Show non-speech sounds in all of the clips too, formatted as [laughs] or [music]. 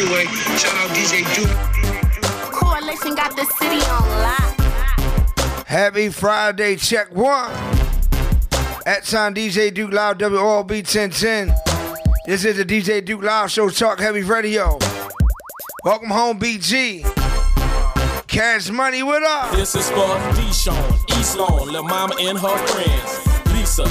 freeway. Shout out DJ Duke. Coalition got the city on lock. Happy Friday, check one. At sign DJ Duke Live, WRB 1010. This is the DJ Duke Live Show Talk Heavy Radio. Welcome home, BG. Cash money with us. This is for Deshawn, East Lawn, Lil Mama and her friends. Lisa,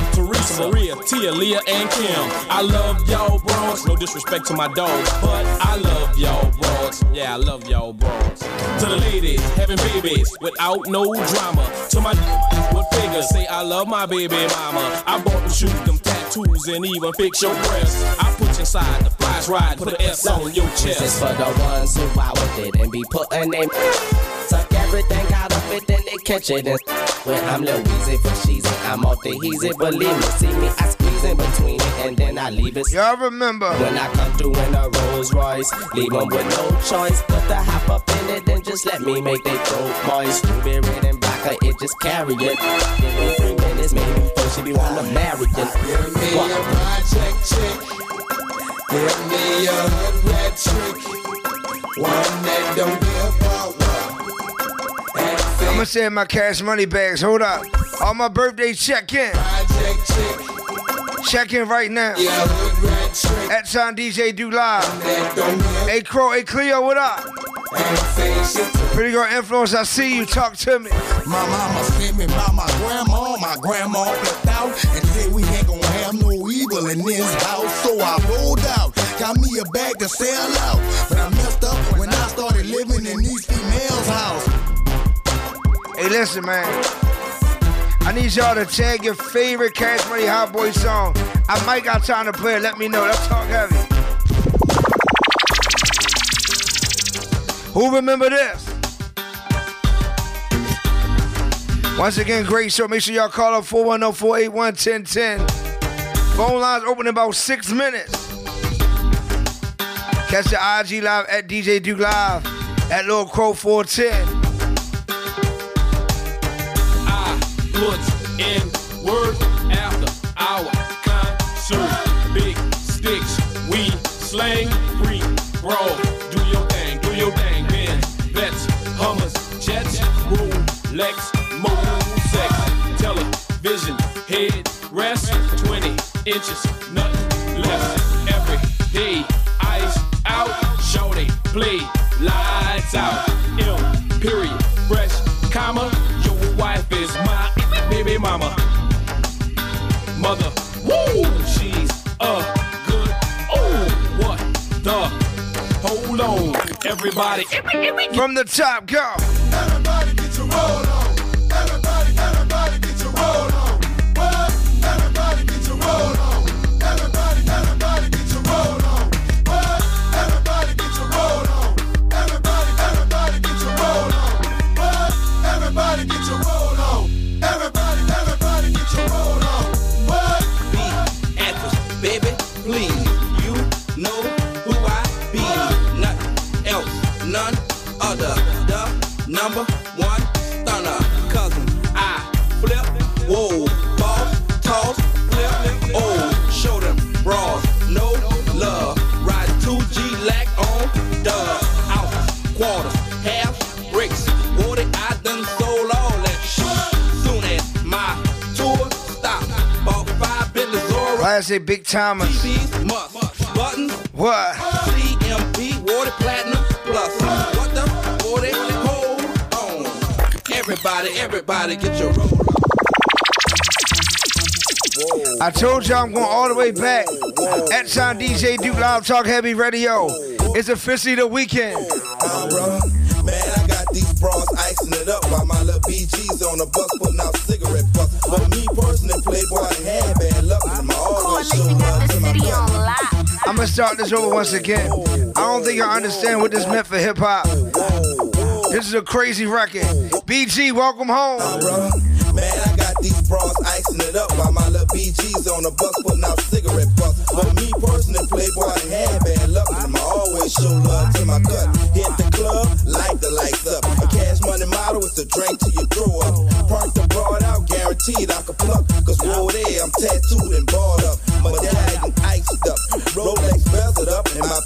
Maria, Tia, Leah, and Kim. I love y'all bros. No disrespect to my dogs, but I love y'all bros. Yeah, I love y'all bros. To the ladies having babies without no drama. To my [laughs] with figures, say I love my baby mama. I bought them shoes, them tattoos, and even fix your breasts. I put you inside the flies ride, put an S on your chest. This is for the ones who out with it and be putting in. Suck everything of it, then they catch it. And when I'm Lil Weezy for cheesy, I'm off the easy. Believe me, see me, I squeeze in between it and then I leave it. Y'all remember when I come through in a Rolls Royce, leave 'em with no choice but to hop up in it and just let me make they throat moist. Ruby red and vodka, it just carry it. Give me three minutes, maybe before she be wanna marry it. Give me What? a project chick. Give me a hood rat trick. One that don't give a what. And I'm gonna send my cash money bags. Hold up. All my birthday check in. Check in right now. At sign DJ Duke Live. Hey Crow, hey Cleo, what up? Pretty girl influence, I see you. Talk to me. My mama sent me by my grandma, my grandma flipped out and said we ain't gonna have no evil in this house. So I rolled out, got me a bag to sell out. Listen, man. I need y'all to tag your favorite Cash Money Hot Boy song. I might got time to play it. Let me know. Let's talk heavy. Who remember this? Once again, great show. Make sure y'all call up 410-481-1010. Phone lines open in about six minutes. Catch the IG live at DJ Duke Live at Lil Crow 410. Put in work after our concert. Big sticks, we slang, free, bro. Do your thing, do your thing, Ben. Vets, Hummers, Jets, Rolex, Mosex, television, head rest, 20 inches, everybody. From the top, go. Everybody get roll Thomas? TVs, must, buttons, What? CMP, water platinum, plus. What the? 40, hold on. Everybody, everybody get your roll. I told y'all I'm going all the way back. At sign DJ Duke Live Talk Heavy Radio. It's officially the weekend. Man, I got these bras icing it up while my little BG's on the bus putting out cigarette I'm gonna start this over once again. I don't think I understand what this meant for hip hop. This is a crazy record. BG, welcome home. bruh. Man, I got these bras icing it up while my little BG's on the bus putting out cigarette butts. But me personally, Playboy, I had bad luck with my always show love to my cut. Hit the club, light the lights up. A cash money model with to drink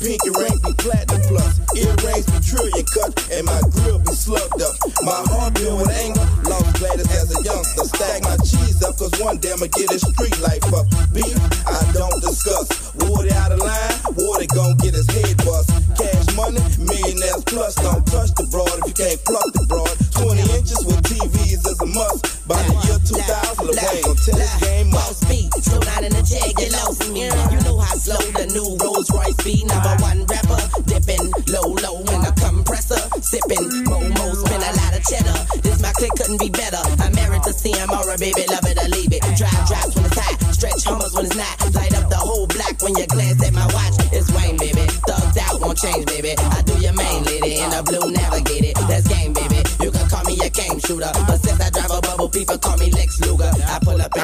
pinky ring be platinum plus. Earrings be trillion cut. And my grill be slugged up. My heart filled with anger. Lost Gladys as a youngster. Stack my cheese up, cause one day I'ma get his street life up.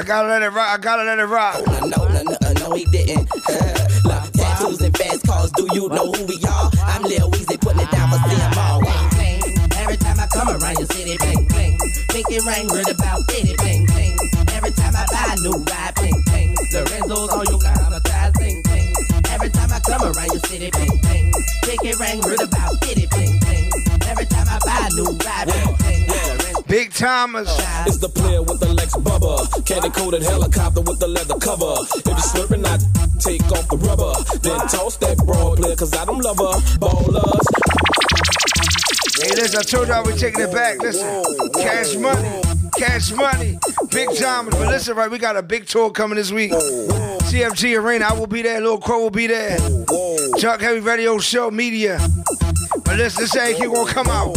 Gotta let it rock. I gotta let it rock. Oh, no, no, no, no, no, he didn't. [laughs] Look, tattoos and fast cars, do you know who we are? I'm Lil Weezy, putting it down for CMR. Bling, bling. Every time I come around your city, bling, bling. Make it rain, read about it, bling, bling. Every time I buy a new ride, bling, bling. Lorenzo's on you, traumatized, bling, bling. Every time I come around your city, bling, bling. Make it rain, read about Lorenzo's Big Tymers. It's the player with the Lex Bubba. Candy coated helicopter with the leather cover. If you slurping, I take off the rubber. Then toss that broad player, cause I don't love her. Ballers. Hey, listen, I told y'all we taking it back. Listen, cash money, cash money, Big Tymers. But listen, right, we got a big tour coming this week. CFG Arena, I will be there. Lil Crow will be there. Talk Heavy Radio Show Media. But listen, this ain't keep gonna come out.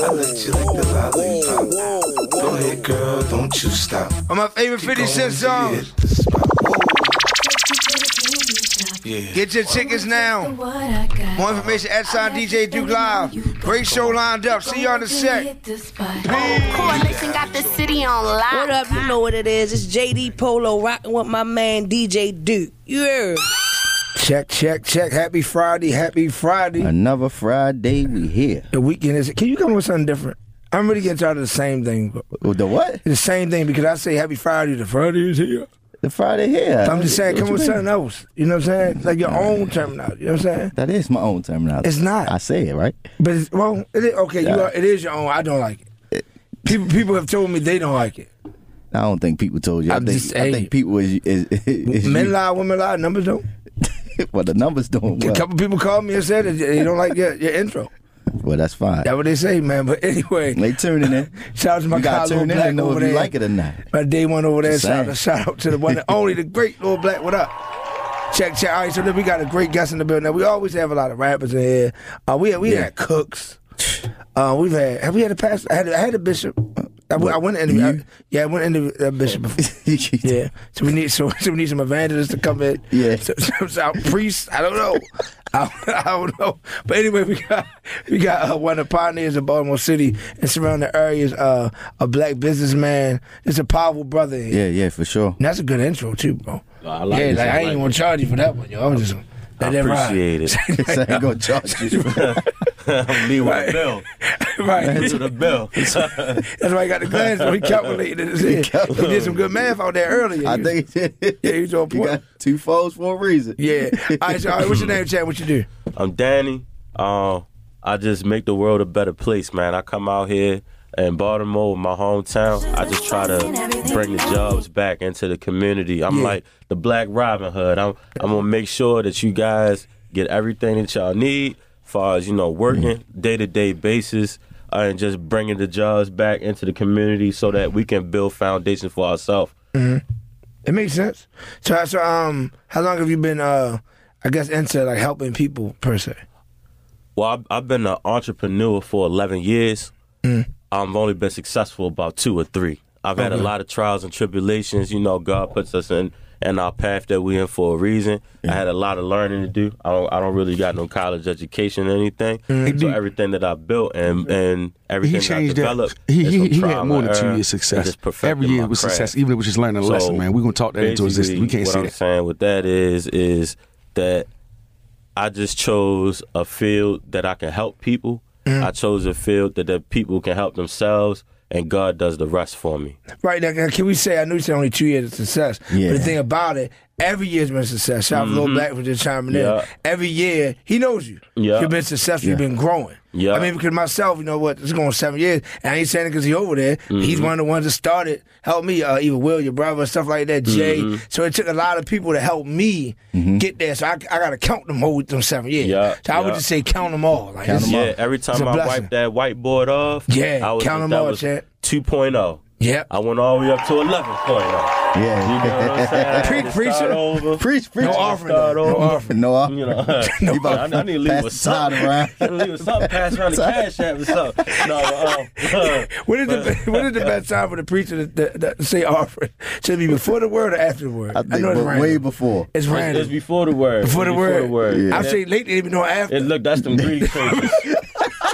What? I let you like the lollipop. Go ahead, girl, don't you stop. On my favorite 50 Cent song. Hit the spot. Whoa. Yeah. Get your tickets now. More information at Sign DJ Duke Live. Great show lined up. See you on the set. Coalition got the city on lock. What up? You know what it is. It's JD Polo rocking with my man DJ Duke. You heard? Check, check, check. Happy Friday. Happy Friday. Another Friday, we here. The weekend is. Can you come up with something different? I'm really getting tired of the same thing. Oh, The what? The same thing because I say Happy Friday. The Friday is here. The Friday here. I'm just saying, What come with mean? something else. You know what I'm saying? Like your own terminology. You know what I'm saying? That is my own terminology. It's not. I say it right. But it's, well, it is, okay, you Yeah. are, it is your own. I don't like it. People, people have told me they don't like it. I don't think people told you. I I'm think just- I hey. think people is is, is Men you. lie, women lie, numbers don't. [laughs] well, the numbers don't. A couple people called me and said they don't like your, your intro. well, that's fine. That's what they say, man. But anyway, They tuning in. [laughs] shout out to my You guy, Lil Black know over if you there. like it or not. My day one over there. Shout, saying. shout out to the one and [laughs] only, the great Lil Black. What up? Check, check. All right, so then we got a great guest in the building. Now, we always have a lot of rappers in here. Uh, we we Yeah. had cooks. Uh, we've had have we had a pastor? I had I had a bishop. I, went- I went to interview. I, yeah, I went to interview a bishop before. [laughs] Yeah, so we need so, [laughs] so we need some evangelists to come in. Yeah. so, [laughs] so, so priests. I don't know. I, I don't know. But anyway, we got we got uh, one of the pioneers of Baltimore City and surrounding areas. Uh, a black businessman. It's a powerful brother. Yeah, yeah, for sure. And that's a good intro too, bro. I like yeah, it. like, I I ain't like even gonna it. charge you for that one, yo. I'm just I let ride. appreciate it. [laughs] So I ain't gonna [laughs] charge you. [laughs] I'm leaving with Right. a bill. right. Answer the bell. That's why he got the glasses. on. He calculated his head. He did some good math out there earlier. I think he did. Yeah, he's on You point. got two phones for a reason. Yeah. All right, so, all right, what's your name, Chad? What you do? I'm Danny. Um, I just make the world a better place, man. I come out here in Baltimore, my hometown. I just try to bring the jobs back into the community. I'm Yeah. like the Black Robin Hood. I'm I'm gonna make sure that you guys get everything that y'all need, far as you know, working day to day basis. Uh, and just bringing the jobs back into the community so that we can build foundation for ourselves. It makes sense. So, so um, how long have you been, uh, I guess, into like helping people per se? Well, I've, I've been an entrepreneur for 11 years. Mm. I've only been successful about two or three. I've had a lot of trials and tribulations. You know, God puts us in in our path that we're in for a reason. I had a lot of learning to do. I don't, I don't really got no college education or anything. Mm. So everything that I built and and everything he that I changed that. developed, He, he, he had more than two years success. Every year was craft. success, even if it was just learning a lesson, man. We're gonna talk that into existence. We can't what say I'm that. saying with that is is that I just chose a field that I can help people. Mm. I chose a field that the people can help themselves, and God does the rest for me. Right now, can we say? I know you said only two years of success, Yeah. but the thing about it, Every year's been success. Shout out to Lil. Black for just chiming Yeah. in. Every year, he knows you. Yeah. You've been successful. You've been growing. Yeah. I mean, because myself, you know what? It's going seven years, and I ain't saying it because he over there. He's Mhm. one of the ones that started, helped me. Uh, even Will, your brother, stuff like that. Jay. Mhm. So it took a lot of people to help me get there. So I, I got to count them whole them seven years. Yeah, So I would just say count them all. Like, it's- yeah, every time I blessing. wipe that whiteboard off, Yeah, I was, count 'em that all, was Chad. 2.0. Yeah. I went all the way up to 11.0. Yeah. You know what I'm saying? [laughs] I Preach, preacher. start over. Preach, preach. No offering. Start though. No offering. No offering. You know, You I, [laughs] I need to leave pass with side something. around. I need to leave with something. Pass around the [laughs] cash app or something. No, uh, uh, When is the when is the best time for the preacher to, to, to say offering? Should it be before the word or after the word? I think know it's random. way before. It's it's, random. it's before the word. before the It's word. Yeah. I've And seen lately even know after. And look, that's them Greek churches.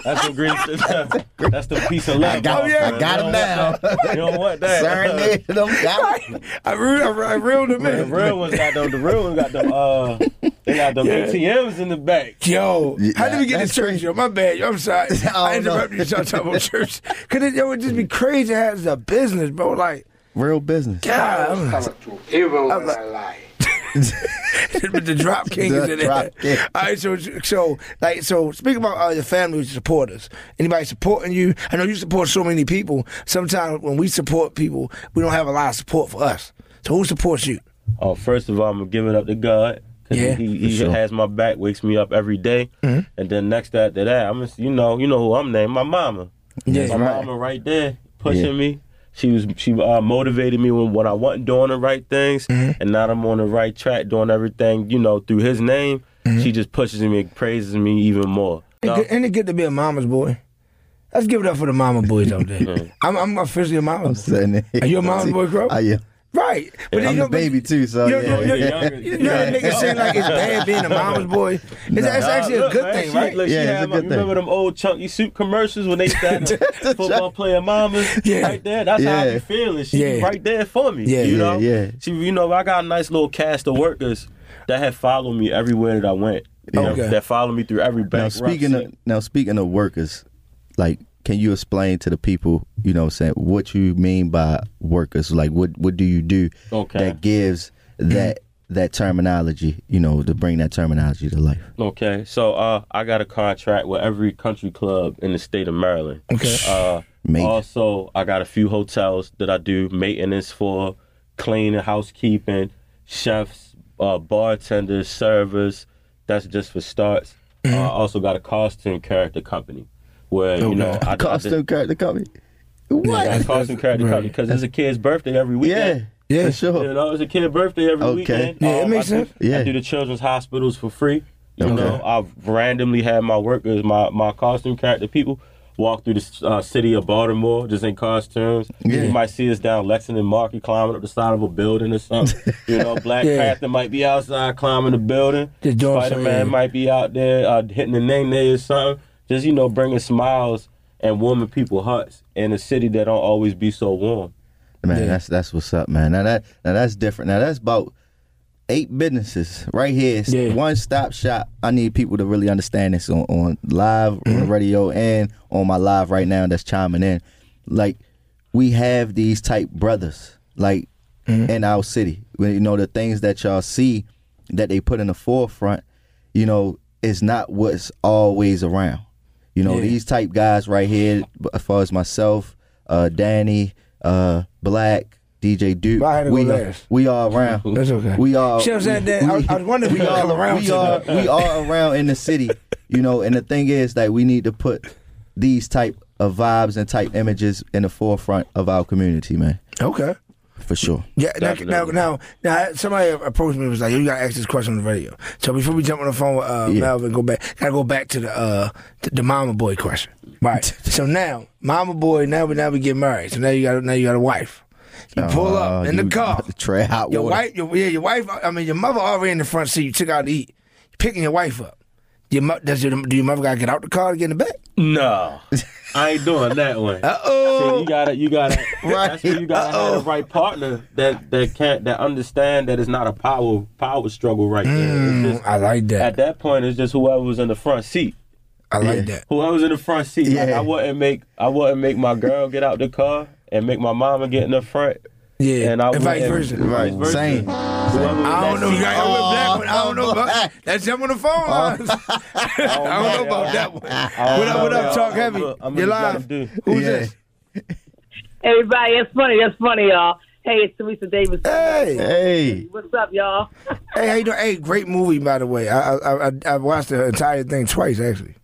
That's the Greek. [laughs] That's the piece of love. I got, Oh, yeah. I got him now. You don't want that. Serenade [laughs] them. Got him. I reeled, I reeled him The in. real ones got them. The real ones got them. Uh, they got them Yeah. ATMs in the back. Yo, Yeah, how did we get to church, yo? My bad, yo. I'm sorry. [laughs] I don't interrupted you y'all talking about church. Cause it, yo, it just be crazy how it's a business, bro. Like, Real business. God, I'm like, Even I'm like- the drop [laughs] king is in there. drop king. All right, so so like so. Speaking about uh, your family supporters, anybody supporting you? I know you support so many people. Sometimes when we support people, we don't have a lot of support for us. So who supports you? Oh, first of all, I'm gonna give it up to God. 'cause Yeah, he, he sure. has my back, wakes me up every day. Mm-hmm. and then next after that, I'm just, you know, you know who I'm named, my mama. Yeah, my right. mama right there pushing Yeah. me. She was she uh, motivated me when, what I wasn't doing the right things, Mm-hmm. and now I'm on the right track, doing everything, you know, through His name. Mm-hmm. She just pushes me, praises me even more. Ain't No? it, it good to be a mama's boy? Let's give it up for the mama boys out there. [laughs] I'm, I'm officially a mama's boy. Sitting there. Are you a mama's boy, Crow? I am. Right. But I'm you know, the baby too, so you know, yeah. you know, Yeah, younger. you know how niggas seem like it's bad being a mama's [laughs] boy. It's, it's Nah, actually a look, good man, thing, she, right? Look, Yeah, it's had a good you remember thing. them old Chunky soup commercials when they started [laughs] football player mamas [laughs] Yeah. right there? That's how I Yeah. be feeling. She Yeah. right there for me. Yeah, you yeah, know? yeah. She, you know, I got a nice little cast of workers that have followed me everywhere that I went. You know, Okay. that followed me through every Now bank. speaking of now speaking of workers, like can you explain to the people, you know what I'm saying, what you mean by workers? Like what what do you do Okay. that gives that that terminology, you know, to bring that terminology to life? Okay, so uh, I got a contract with every country club in the state of Maryland. Okay. Uh, Major. also, I got a few hotels that I do maintenance for, cleaning, housekeeping, chefs, uh, bartenders, servers. That's just for starts. Uh, I also got a costume character company where you know I, I [laughs] Costume did- character company. yeah, What? I got a costume character right. company because it's a kid's birthday every Yeah. weekend. Yeah. For sure. You know, it's a kid's birthday every Okay. weekend. Yeah, it Um, makes I do- sense. Yeah. I do the children's hospitals for free. You Okay. know, I've randomly had my workers, my my costume character people, walk through the uh, city of Baltimore just in costumes. Yeah. You might see us down Lexington Market climbing up the side of a building or something. [laughs] you know, Black Yeah. Panther might be outside climbing the building. Just doing Spider Man might be out there uh, hitting the name there or something. Just you know, bringing smiles and warming people hearts in a city that don't always be so warm. Man, Yeah. that's that's what's up, man. Now that now that's different. Now that's about eight businesses right here. Yeah. One stop shop. I need people to really understand this on, on live on Mm-hmm. the radio and on my live right now that's chiming in. Like we have these type brothers like Mm-hmm. in our city. When you know the things that y'all see that they put in the forefront, you know, is not what's always around. You know, Yeah. these type guys right here, as far as myself, uh, Danny, uh, Black, DJ Duke, But I had to go we are, we are around. [laughs] That's okay. We are. See what I'm saying, I was- I was wondering if we you would come are. around We are. We are around in the city. You know, and the thing is that we need to put these type of vibes and type images in the forefront of our community, man. Okay. For sure. Yeah, now, now, now, now, somebody approached me and was like, "You gotta ask this question on the radio." So before we jump on the phone with uh, Yeah. Melvin, go back. Gotta go back to the uh, the, the mama boy question. Right. [laughs] so now, mama boy, now we now we get married. So now you got now you got a wife. You pull Uh, up in the you- car. [laughs] Tray hot Your water. wife, your, yeah, your wife. I mean, your mother already in the front seat. You took out to eat. You picking your wife up. Your mo- does your, do your mother gotta get out the car to get in the back? No, I ain't doing that one. [laughs] Uh oh. you gotta, you gotta, [laughs] Right. That's where you gotta have the right partner that that can't that understand that it's not a power power struggle right there. Just, I like that. at that point, it's just whoever was in the front seat. I like Yeah. that. Whoever's in the front seat. Like, Yeah. I wouldn't make I wouldn't make my girl get out the car and make my mama get in the front Yeah, and I and vice went- versa. Right, vice versa. same. Whoever I don't know. that You Oh, black. I don't know. About, [laughs] black. that's them on the phone lines. [laughs] I [laughs] don't know about that one. What up? What up? Talk heavy. I'm You're gonna live. do. Who's Yeah. this? Everybody, it's funny. It's funny, y'all. Hey, it's Teresa Davis. Hey. Hey. What's up, y'all? Hey, how you doing? Hey, great movie by the way. I I I, I watched the entire thing twice actually.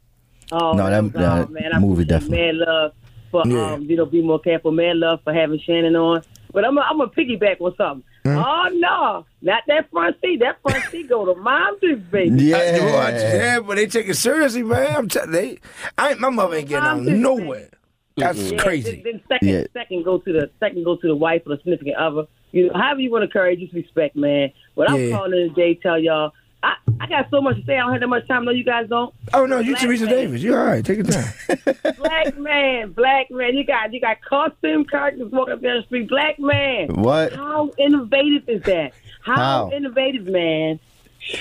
Oh, No, that- man, that oh, man, movie definitely. Man love for Yeah. um, you know, be more careful. Man love for having Shannon on. But I'm i I'm gonna piggyback on something. Hmm? Oh no, not that front seat. That front seat go to mom too, [laughs] baby. I, well, I- Yeah. yeah, but they take it seriously, man. I'm t- they. I ain't, my mother ain't getting out I'm just nowhere. That's Yeah, crazy. Then, then second, Yeah. second go to the second go to the wife or the significant other. You know, however you want to encourage, just respect, man. But I'm Yeah. calling in today, tell y'all. I, I got so much to say. I don't have that much time. No, you guys don't. Oh no, you Teresa. Davis. You all right? Take your time. [laughs] black man, black man. You got you got costume characters walking up down the street. Black man. What? How innovative is that? How, How? innovative, man?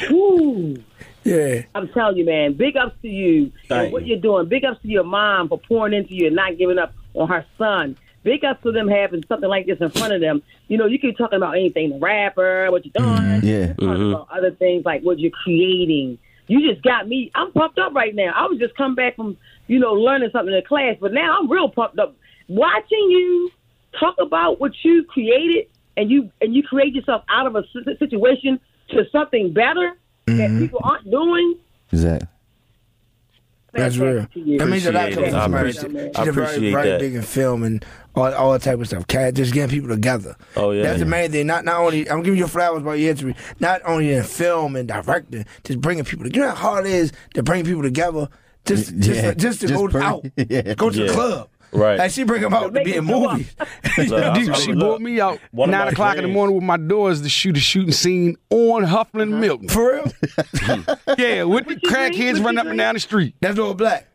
Whew. Yeah. I'm telling you, man. Big ups to you Thank and what you. you're doing. Big ups to your mom for pouring into you and not giving up on her son. Big ups to them having something like this in front of them. You know, you keep talking about anything, the rapper, what you're mm-hmm. doing. Yeah. Talking mm-hmm. about other things like what you're creating. You just got me. I'm pumped up right now. I was just come back from, you know, learning something in class, but now I'm real pumped up. Watching you talk about what you created and you and you create yourself out of a situation to something better that mm-hmm. people aren't doing. Exactly. That's real. That means a lot Appreciate coming it. from I somebody. appreciate- She's I a very, appreciate very that. big in film and all, all that type of stuff. Cat just getting people together. Oh, yeah. That's the main thing. Not not only I'm giving you flowers about your history. Not only in film and directing, just bringing people. together. You know how hard it is to bring people together. Just [laughs] just Yeah. just to Just go bring- out, [laughs] Yeah. go to the club. Right. Like she bring them out to be in them movies. [laughs] Look, Dude, she brought me out one nine my o'clock in the morning with my daughters to shoot a shooting scene on Huffman uh-huh. Milton. For real? Yeah, with the you drink? crackheads running up and down the street. That's all black.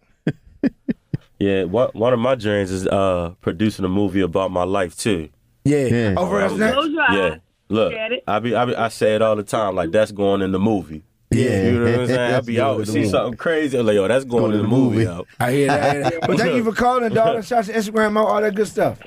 Yeah, one one of my dreams is uh producing a movie about my life too. Yeah. Yeah. Over us next. Close your eyes. Yeah. Look, Get it. I be, I be I say it all the time. Like that's going in the movie. Yeah. You know what I'm [laughs] saying? I That's be out with the see movie. something crazy. I'm like, yo, that's going in the movie. Out. I hear that. I hear that. But thank you for [laughs] calling, daughter. Shout out to Instagram, all that good stuff.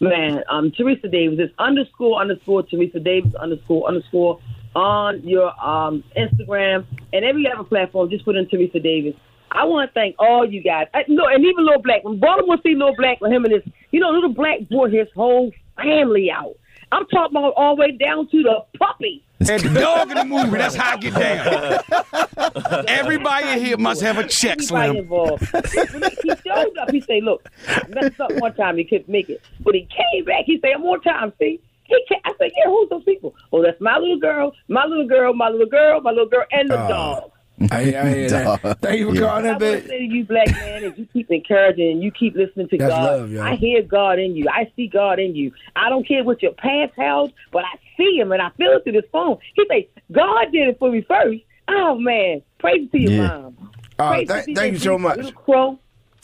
Man, um, Teresa Davis is underscore underscore Teresa Davis underscore underscore on your um Instagram and every other platform. Just put in Teresa Davis. I want to thank all you guys. I, no, and even Little Black. When Baltimore see Little Black with him and his, you know, Little Black brought his whole family out. I'm talking about all the way down to the puppy. And the dog in the movie, that's how I get down. [laughs] Everybody in here must have a check, Everybody Slim. involved. When he, he showed up. He said, "Look, I messed up one time. He couldn't make it, but he came back. He said, "More time, see." He came, I said, "Yeah, who's those people?" Oh, that's my little girl, my little girl, my little girl, my little girl, and the Oh. dog. [laughs] I hear, I hear that. Thank you for Yeah. calling I that, want to say to you, black man, is you keep encouraging and you keep listening to That's God. love. I hear God in you. I see God in you. I don't care what your past held, but I see Him and I feel it through this phone. He say, "God did it for me first. Oh man, praise to your Yeah. mom. Uh, th- to thank you so much. Little Crow.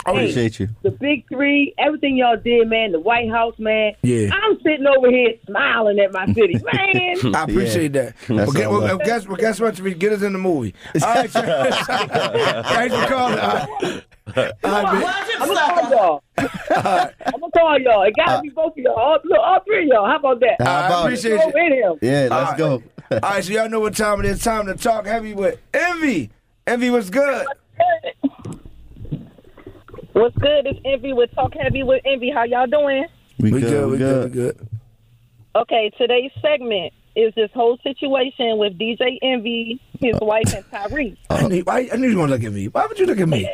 I appreciate you. the big three, everything y'all did, man, the White House, man. Yeah. I'm sitting over here smiling at my city, [laughs] man. I appreciate that. Well, get, all well, guess, well, guess what? Teresa? Get us in the movie. [laughs] All right, [laughs] thanks for calling. All right. All right, man. I'm gonna call y'all. I'm gonna call y'all. It gotta be both of y'all. All, look, all three of y'all. How about that? How I about it? appreciate Go you. in him. Yeah, let's All go. All right, so y'all know what time it is. Time to talk heavy with Envy. Envy, what's good? What's good? It's Envy with Talk Heavy with Envy. How y'all doing? We, We good, good, we we good, we good. good. Okay, today's segment is this whole situation with DJ Envy, his uh, wife, and Tyrese. [laughs] I knew, why, I knew you were gonna look at me. Why would you look at me?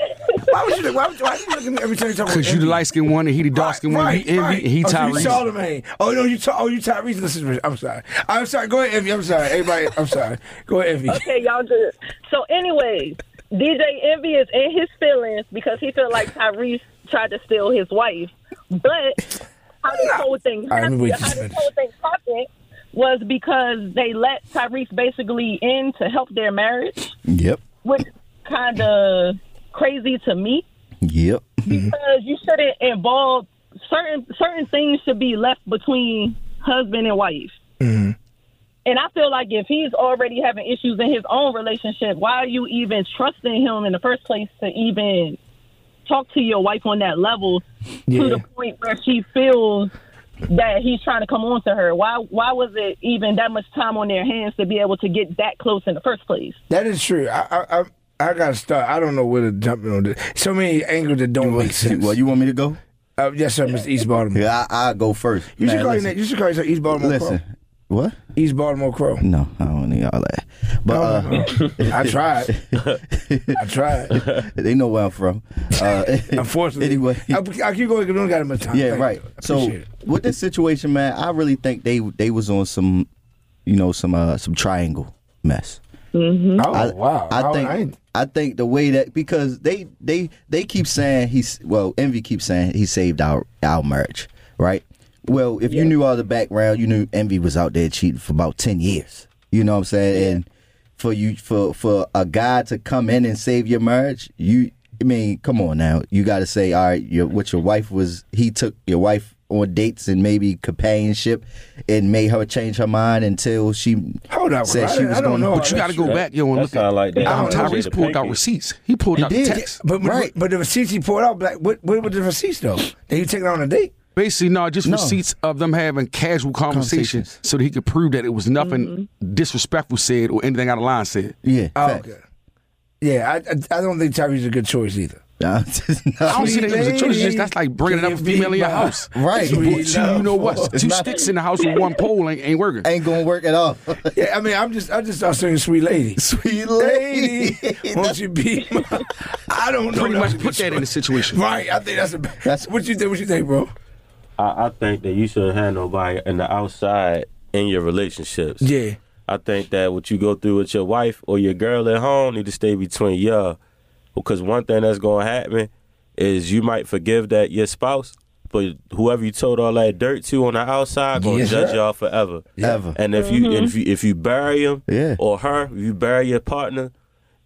Why would you look? Why would you, why would you look at me every time you talk about Because you the light skinned one and he the dark skinned one. He envy, he oh, so you Tyrese. Charlemagne. Oh no, you ta- oh you Tyrese. Listen, to me. I'm sorry. I'm sorry. Go ahead, Envy. I'm sorry. Everybody, I'm sorry. Go ahead, Envy. Okay, y'all good. So, anyways, DJ Envy is in his feelings because he felt like Tyrese tried to steal his wife. But how this whole thing All right, let me happened, how just this minute. whole thing happened was because they let Tyrese basically in to help their marriage, Yep. which kind of crazy to me. Yep. because you shouldn't involve certain certain things should be left between husband and wife. And I feel like if he's already having issues in his own relationship, why are you even trusting him in the first place to even talk to your wife on that level Yeah. to the point where she feels that he's trying to come on to her? Why why was it even that much time on their hands to be able to get that close in the first place? That is true. I I I, I gotta start. I don't know where to jump in on this. So many angles that don't make sense. Well, you want me to go? Uh, yes, sir, Mr. East Baltimore. Yeah, I, I'll go first. You should Man, call listen. name. You should call yourself East Baltimore Listen, Crow. what? East Baltimore Crow. No, I don't need all that. But uh, [laughs] I tried. [laughs] I tried. they know where I'm from. Uh, [laughs] Unfortunately, anyway, I, I keep going because we don't got much time. yeah, Thank right. So it. with this situation, man, I really think they they was on some, you know, some uh some triangle mess. Mm-hmm. Oh I, wow! I I think I ain't- I think the way that because they they they keep saying he's well envy keeps saying he saved our our marriage right. Well, if you knew all the background, you knew envy was out there cheating for about ten years. You know what I'm saying? And for you for for a guy to come in and save your marriage, you I mean, come on now. You got to say, all right, your what your wife was. He took your wife on dates and maybe companionship, and made her change her mind until she Hold up, said I- she was going. know. But you got to go That- back, yo, and look at like that. um, I don't know. Tyrese pulled out receipts. He pulled He out did. the text. But, but, Right. but the receipts he pulled out, like, what, what were the receipts though? That you taking on a date? Basically, no, just No. receipts of them having casual conversations Conversations. so that he could prove that it was nothing mm-hmm. disrespectful said or anything out of line said. Yeah. Uh, oh, okay. Yeah, I, I I don't think Tyree's a good choice either. Nah, [laughs] I don't see that as a choice. Just- That's like bringing it up a female in your house. Right. Two, two, you know what? Two not- sticks in the house with one pole ain't, ain't working. ain't gonna work at all. [laughs] Yeah, I mean, I'm just I just start saying, "Sweet Lady." Sweet lady, lady. [laughs] won't you be? My, I don't know. Pretty much put that in the situation. Right, I think that's a. That's- what you think? What you think, bro? I, I think that you shouldn't have nobody in the outside in your relationships. Yeah, I think that what you go through with your wife or your girl at home need to stay between y'all. Because one thing that's going to happen is you might forgive that your spouse, but whoever you told all that dirt to on the outside going to Yes, judge sir. y'all forever. Ever. And if you if mm-hmm. you if you bury him Yeah. or her, you bury your partner,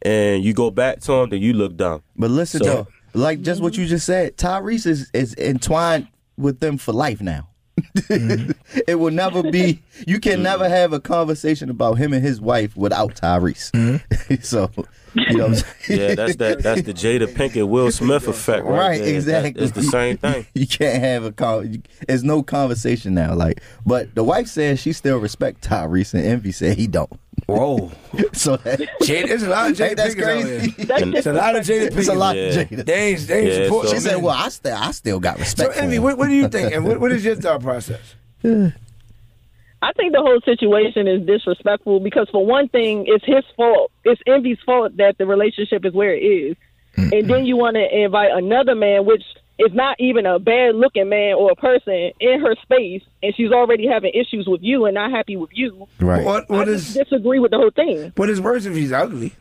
and you go back to him, then you look dumb. But listen, So- though, like just what you just said, Tyrese is, is entwined with them for life now. Mm-hmm. [laughs] it will never be. You can never mm. have a conversation about him and his wife without Tyrese. Mm-hmm. [laughs] so, you know, what I'm [laughs] saying? Yeah, that's that. That's the Jada Pinkett Will Smith effect, right? Right, there. exactly. That- It's the same [laughs] thing. you can't have a con. There's no conversation now. Like, but the wife says she still respect Tyrese, and Envy said he don't. Whoa, [laughs] So that, Jada, there's a lot of Jada Ain't that Pinkett out crazy? It's a lot of Jada Pinkett. It's a lot Yeah. of Jada. They ain't, they ain't Yeah, support. so- She said, "Well, I still, I still got So, respect." for Envy, him. what, what do you think? And what, what is your thought process? I think the whole situation is disrespectful because, for one thing, it's his fault. It's Envy's fault that the relationship is where it is. And then you want to invite another man, which is not even a bad looking man or a person, in her space, and she's already having issues with you and not happy with you. Right. What what I is disagree with the whole thing. what is worse if he's ugly?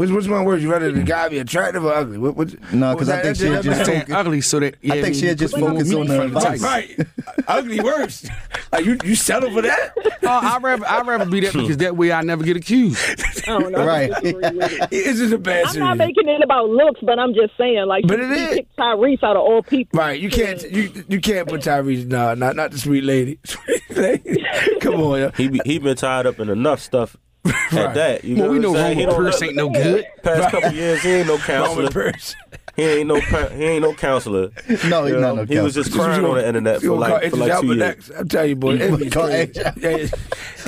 Which which one worse? You rather the guy be attractive or ugly? What, what, No, because I think she'll that- just that- Saying ugly so that yeah, I think she'll just put more focus on the front of advice. Right, ugly worse. [laughs] Like you you settle for that? Uh, I'd rather I'd rather be that because that way I never get accused. [laughs] I don't know. Right. disagree with it. It's just a bad I'm not series. making it about looks, but I'm just saying, like, But she, it she is. picked Tyrese out of all people. Right, you can't you you can't put Tyrese. No, not not the sweet lady. [laughs] Sweet lady. Come on, yo. He be, he been tied up in enough stuff at that. You Well, know we what know saying? He Roman Pearce ain't no good. Past couple years, he ain't no [laughs] Roman counselor. Pearce. He ain't no he ain't no counselor. No, he's You not know, no He was just crying on the internet for like for like two years. I'm telling you, boy. You Envy's call crazy. Idris- Yeah, yeah.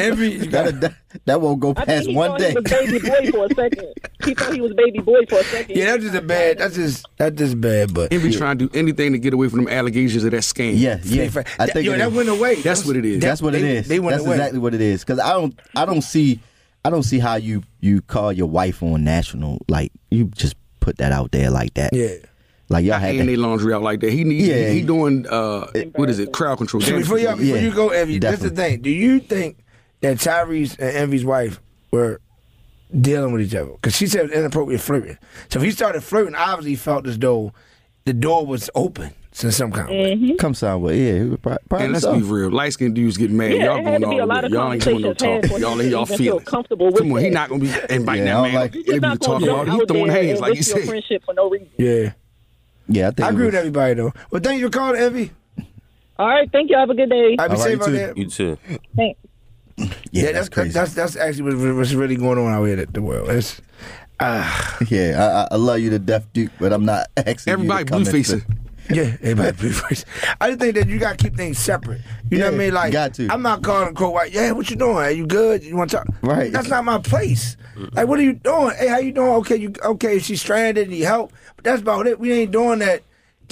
Envy, [laughs] That, that, that won't go I think past he one thought day. he was baby boy for a second. He thought he was baby boy for a second. Yeah, that's just a bad. That's just that's just bad. But Envy trying to do anything to get away from them allegations of that scam. Yeah, yeah. I That- think yo, it that is. went away. That's what it is. That's what it they- is. They went That's away. exactly what it is. Because I don't, I don't see, I don't see how you you call your wife on national like you just put that out there like that. Yeah. Like y'all Not had their laundry out like that. He needs. Yeah. he doing uh what is it? Crowd control. So damage before you control. before Yeah, you go, Envy, that's the thing. Do you think that Tyrese and Envy's wife were dealing with each other? Because she said inappropriate flirting. So if he started flirting, obviously he felt as though the door was open in some kind of way. come sound with yeah. it Probably And let's so. be real, light skinned dudes get mad. Yeah, y'all it going to be all a lot of way. Y'all ain't doing no talk. Y'all him in y'all even feel feelings. comfortable with Come on, he not gonna be inviting Yeah, that man. don't Like, like- be not gonna talking about it. He out throwing there hands and like you risk your said. friendship for no reason. Yeah. Yeah, I think I it agree with everybody though. Well, thank you for calling, Evie. All right, thank you. Have a good day. I be All right, safe you out too. there. You too. Thanks. Yeah, that's, crazy. That's that's actually what's really going on out here in the world. It's uh, yeah, I, I- I love you to death, Duke, but I'm not asking Everybody you to come blue facing. [laughs] Yeah, everybody be first. I just think that you gotta keep things separate. You know what I mean? Like, got to. I'm not calling Crow White. Yeah, what you doing? Are you good? You want to talk? Right. That's not my place. Like, what are you doing? Hey, how you doing? Okay, you okay? She's stranded. Need help? But that's about it. We ain't doing that.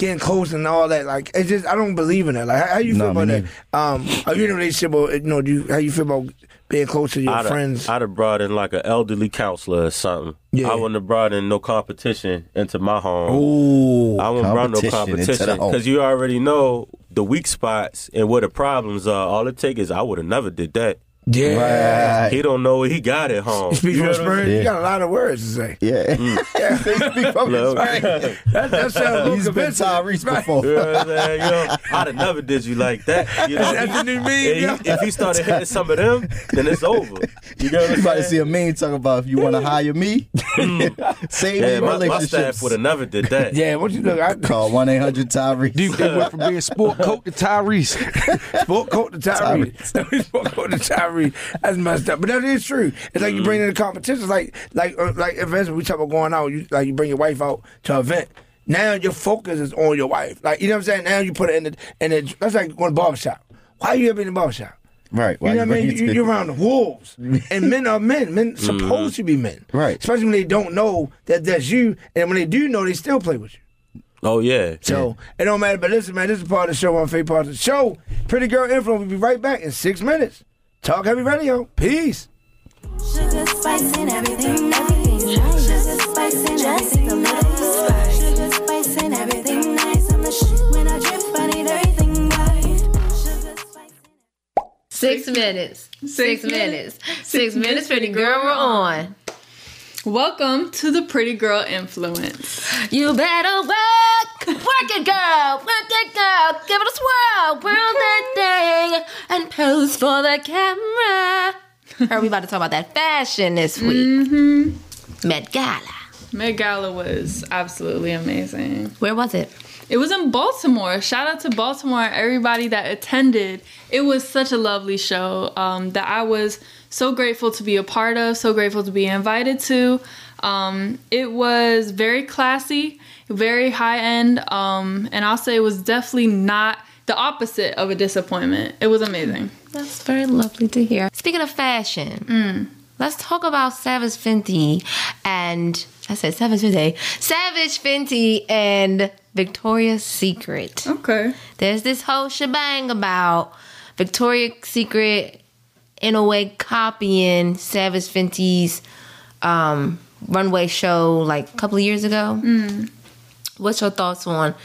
Getting close and all that, like it's just I don't believe in that. Like, how, how you feel No, about that? Um, are you in a relationship? Or, you know, do you, how you feel about being close to your I'd friends? Have, I'd have brought in like an elderly counselor or something. Yeah. I wouldn't have brought in no competition into my home. Ooh, I wouldn't brought no Competition into the competition home. because you already know the weak spots and where the problems are. All it take is I would have never did that. Yeah. He don't know what he got at home. [laughs] Speak You from know what experience. saying? You got a lot of words to say. Yeah. [laughs] yeah. Speak from Look. experience. That, that sounds a [laughs] little He's been. Tyrese Right. before. You know what I'm saying? You know, I'd have never did you like that. You know? That's what you mean, And he- if he started hitting some of them, then it's over. You know what You I'm about to see a meme talking about if you want to hire me, hmm. save Yeah, your my, my relationships. staff would have never did that. Yeah, what you look? I Call one eight hundred Tyrese. Dude, they went from being sport coat to Tyrese. sport coat to Tyrese. sport coat to Tyrese. That's messed up, but that is true. It's like you bring in the competition. It's like like uh, like events we talk about going out. You like you bring your wife out to an event. Now your focus is on your wife. Like you know what I'm saying. Now you put it in the in the. That's like going to barbershop. Why you ever in the barbershop? Right. You know what I mean? You, you're around the wolves, [laughs] and men are men. Men supposed to be men, Right. Especially when they don't know that that's you, and when they do know, they still play with you. Oh yeah. So it don't matter. But listen, man, this is part of the show. My favorite part of the show. Pretty girl influence. We'll be right back in six minutes. Talk heavy radio. Peace. Sugar, spice, and everything, everything. Sugar, spice, and everything. a little spice. Sugar, spice, and everything nice. I'm the shit when I drip. I need everything right. Sugar, spice. Six minutes. Six minutes. Six minutes, pretty girl, we're on. Welcome to the Pretty Girl Influence. You better work. Work it, girl. Work it, girl. Give it a swirl. Whirl that thing and pose for the camera. Are we about to talk about that fashion this week. Mm-hmm. Met Gala. Met Gala was absolutely amazing. Where was it? It was in Baltimore. Shout out to Baltimore, everybody that attended. It was such a lovely show um, that I was so grateful to be a part of, so grateful to be invited to. Um, it was very classy, very high end, um, and I'll say it was definitely not the opposite of a disappointment. It was amazing. That's very lovely to hear. Speaking of fashion, let's talk about Savage Fenty and I said Savage Fenty, Savage Fenty and Victoria's Secret. Okay. There's this whole shebang about Victoria's Secret in a way copying Savage Fenty's um, runway show like a couple of years ago. What's your thoughts on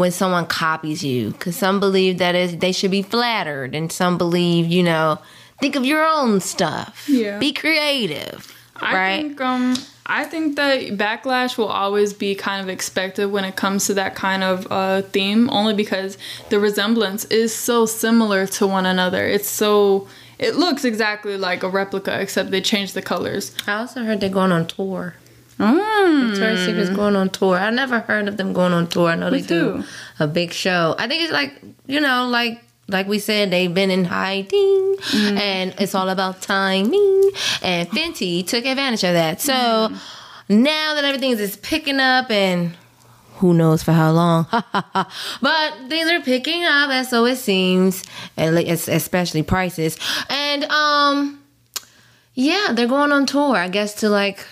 when someone copies you? Because some believe that is they should be flattered, and some believe, you know, think of your own stuff. Yeah. Be creative. I right? think um I think that backlash will always be kind of expected when it comes to that kind of uh, theme, only because the resemblance is so similar to one another. It's so it looks exactly like a replica, except they changed the colors. I also heard they're going on tour. Mm. Victoria's Secret's going on tour. I never heard of them going on tour. I know they do a big show. I think it's like you know, like like we said, they've been in hiding, and it's all about timing. And Fenty took advantage of that. So now that everything is picking up, and who knows for how long, [laughs] but things are picking up, and so it seems, and especially prices. And um, yeah, they're going on tour. I guess to like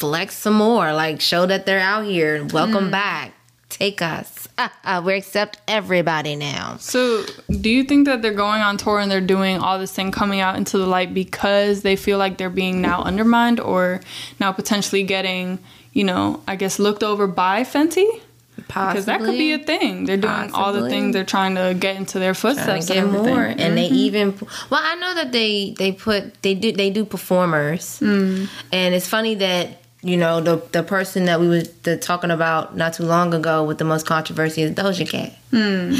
flex some more, like show that they're out here. Welcome Mm. back. Take us. [laughs] we accept everybody now. So, do you think that they're going on tour and they're doing all this thing coming out into the light because they feel like they're being now undermined or now potentially getting, you know, I guess looked over by Fenty? Possibly. Because that could be a thing. They're doing all the things they're trying to get into their footsteps get and more, and they Mhm. even well, I know that they they put they do they do performers, Mm. and it's funny that you know the the person that we were the, talking about not too long ago with the most controversy is Doja Cat. Mm.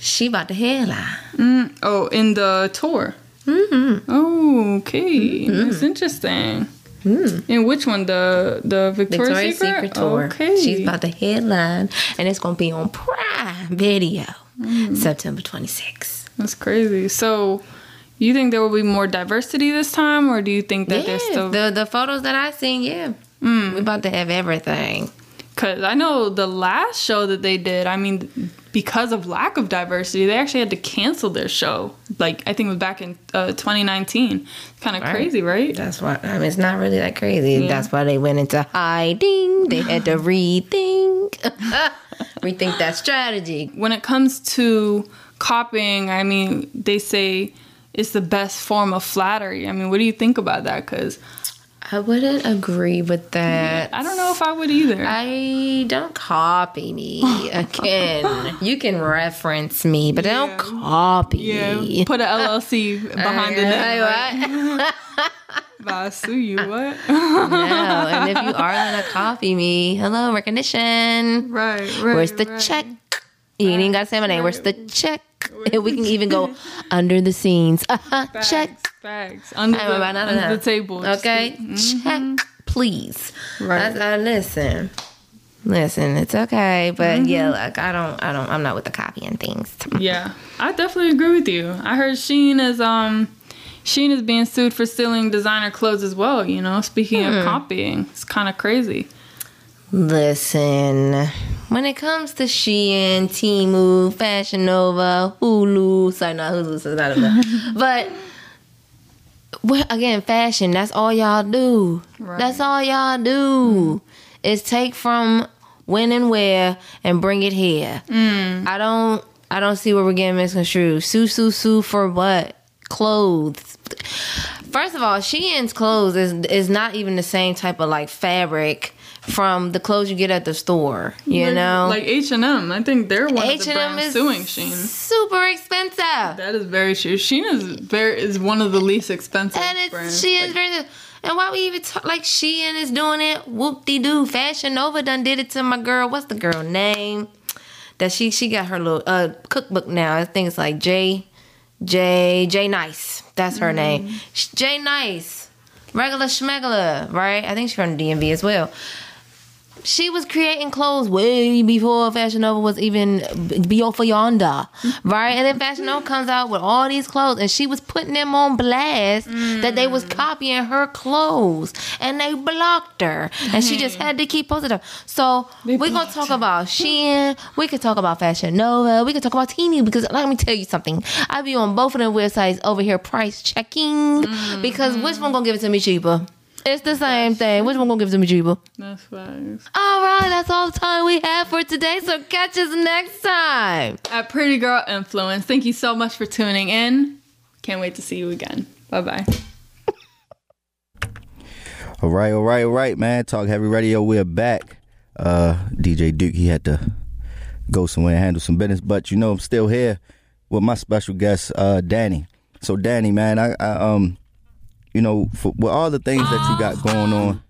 She about to headline. Mm. Oh, in the tour. Mm-hmm. Oh, okay. That's interesting. And which one? The the Victoria's, Victoria's Secret, tour. Okay. She's about to headline, and it's gonna be on Prime Video, September 26th. That's crazy. So, you think there will be more diversity this time, or do you think that yeah, there's still? the the photos that I seen, yeah, we about to have everything. Cause I know the last show that they did, I mean, because of lack of diversity, they actually had to cancel their show. Like I think it was back in uh, 2019. Kind of Right. crazy, right? That's why. I mean, it's not really that crazy. Yeah. That's why they went into hiding. They had to [laughs] rethink, [laughs] rethink that strategy. When it comes to copying, I mean, they say it's the best form of flattery. I mean, what do you think about that? Because I wouldn't agree with that. I don't know if I would either. I don't copy me [laughs] again. you can reference me, but don't copy yeah, me. put an LLC [laughs] behind the name. Hey, right? [laughs] I sue you, what? no, and if you are gonna copy me, hello recognition. Right, right. Where's the right. check? You ain't even gotta say my name. Where's the check? [laughs] And we can even go under the scenes. Uh-huh, check. Bags under, the, under the table. Okay, keep- check, please. Right. That's, uh, listen, listen. It's okay, but Mm-hmm. yeah, like I don't, I don't, I'm not with the copying things. [laughs] Yeah, I definitely agree with you. I heard Shein is um Shein is being sued for stealing designer clothes as well. You know, speaking Hmm. of copying, it's kind of crazy. Listen, when it comes to Shein, Temu, Fashion Nova, Hulu, sorry, not Hulu, so not enough. [laughs] but well, again, fashion, that's all y'all do. That's all y'all do. Mm. Is take from when and where and bring it here. Mm. I don't I don't see where we're getting misconstrued. Sue sue sue for what? Clothes. First of all, Shein's clothes is is not even the same type of like fabric from the clothes you get at the store. You Like- know, like H and M. I think they're one H&M brands is suing Shein. super expensive. That is very true. Shein is very is one of the least expensive And it's brands. she is very and why we even talk like Shein is doing it? Whoop de doo. Fashion Nova done did it to my girl. What's the girl name? That she she got her little uh cookbook now. I think it's like J J J Nice. That's her name. J Nice. Regular schmegler, right? I think she's from the DMV as well. She was creating clothes way before Fashion Nova was even beyond for yonder, right? And then Fashion Nova comes out with all these clothes, and she was putting them on blast that they was copying her clothes, and they blocked her, and she just had to keep posting them. So we're gonna talk about Shein, we could talk about Fashion Nova, we could talk about Teeny because let me tell you something, I be on both of them websites over here price checking because which one gonna give it to me cheaper? It's the same thing. Which one gonna give it to me? That's facts. All right, that's all the time we have for today. So catch us next time. At Pretty Girl Influence. Thank you so much for tuning in. Can't wait to see you again. Bye bye. [laughs] All right, all right, all right, man. Talk Heavy Radio. We're back. Uh, DJ Duke, he had to go somewhere and handle some business, but you know I'm still here with my special guest, uh, Danny. So Danny, man, I, I um, you know, for, with all the things that you got going on,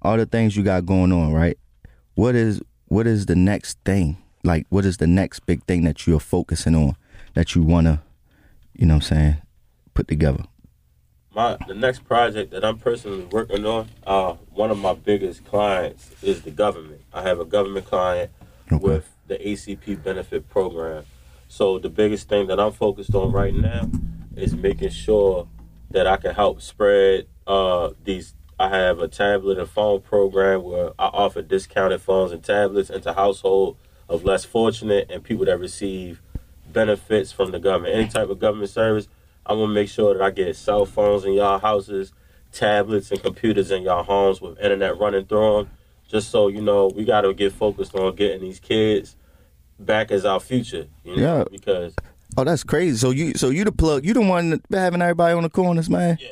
all the things you got going on, right? What is what is the next thing? Like, what is the next big thing that you're focusing on that you wanna, you know, what I'm saying, put together? my the next project that I'm personally working on, uh, one of my biggest clients is the government. I have a government client with the ACP benefit program. So the biggest thing that I'm focused on right now is making sure that I can help spread uh, these. I have a tablet and phone program where I offer discounted phones and tablets into household of less fortunate and people that receive benefits from the government, any type of government service. I want to make sure that I get cell phones in y'all houses, tablets and computers in y'all homes with internet running through them. Just so you know, we got to get focused on getting these kids back as our future. You know, Yeah. because Oh, that's crazy. So you, so you the plug, you the one having everybody on the corners, man. Yeah.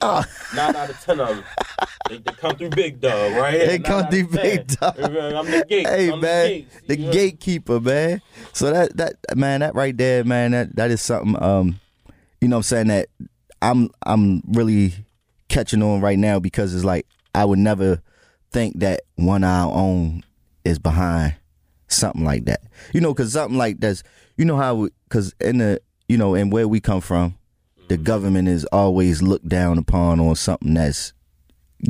Oh, nine out of ten of them, they, they come through big dog, right? They Nine come through big dog. I'm the [laughs] gate. hey I'm man, the, the know? gatekeeper, man. So that that man, that right there, man, that that is something. Um, you know, what I'm saying that I'm I'm really catching on right now because it's like I would never think that one eye own is behind something like that. You know, because something like that's you know how because in the you know and where we come from, the mm-hmm. government is always looked down upon on something that's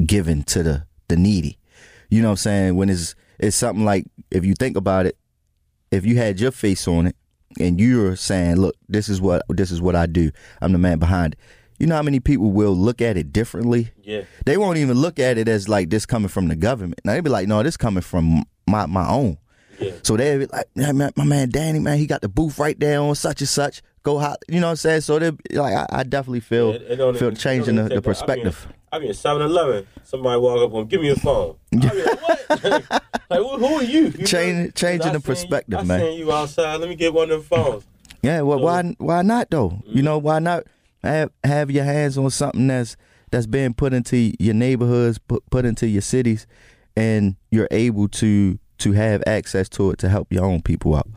given to the the needy. You know what I'm saying? When it's it's something like if you think about it, if you had your face on it and you're saying, "Look, this is what this is what I do. I'm the man behind it." You know how many people will look at it differently? Yeah. They won't even look at it as like this coming from the government. Now they be like, "No, this coming from my my own. Yeah. So they be like, "Man, man, my man Danny, man, he got the booth right there on such and such. Go hot, you know what I'm saying? So they like, I, I definitely feel It- it don't feel changing it the, the even take- I mean, perspective. I mean, 7 Eleven, somebody walk up on, give me your phone. I like, [laughs] what? [laughs] like, who, who are you? you know? Change- changing the perspective, you, man. I seen you outside. Let me get one of them phones. Yeah, well, why why not though? You mm. know, why not have have your hands on something that's that's being put into your neighborhoods, put put into your cities, and you're able to to have access to it to help your own people out.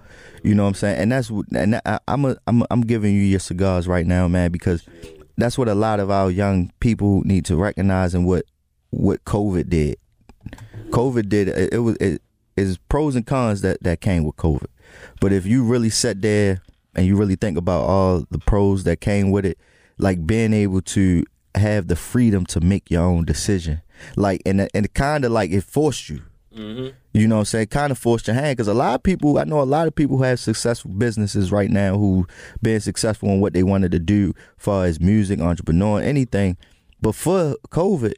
You know what I'm saying? And that's and I, I'm a, I'm a, I'm giving you your cigars right now, man, because that's what a lot of our young people need to recognize and what what COVID did. COVID did it, it was it is pros and cons that that came with COVID. But if you really sat there and you really think about all the pros that came with it, like being able to have the freedom to make your own decision, like and and kind of like it forced you. Mm-hmm. You know what I'm saying? Kind of forced your hand because a lot of people, I know a lot of people who have successful businesses right now who been successful in what they wanted to do, far as music, entrepreneur, anything. Before COVID,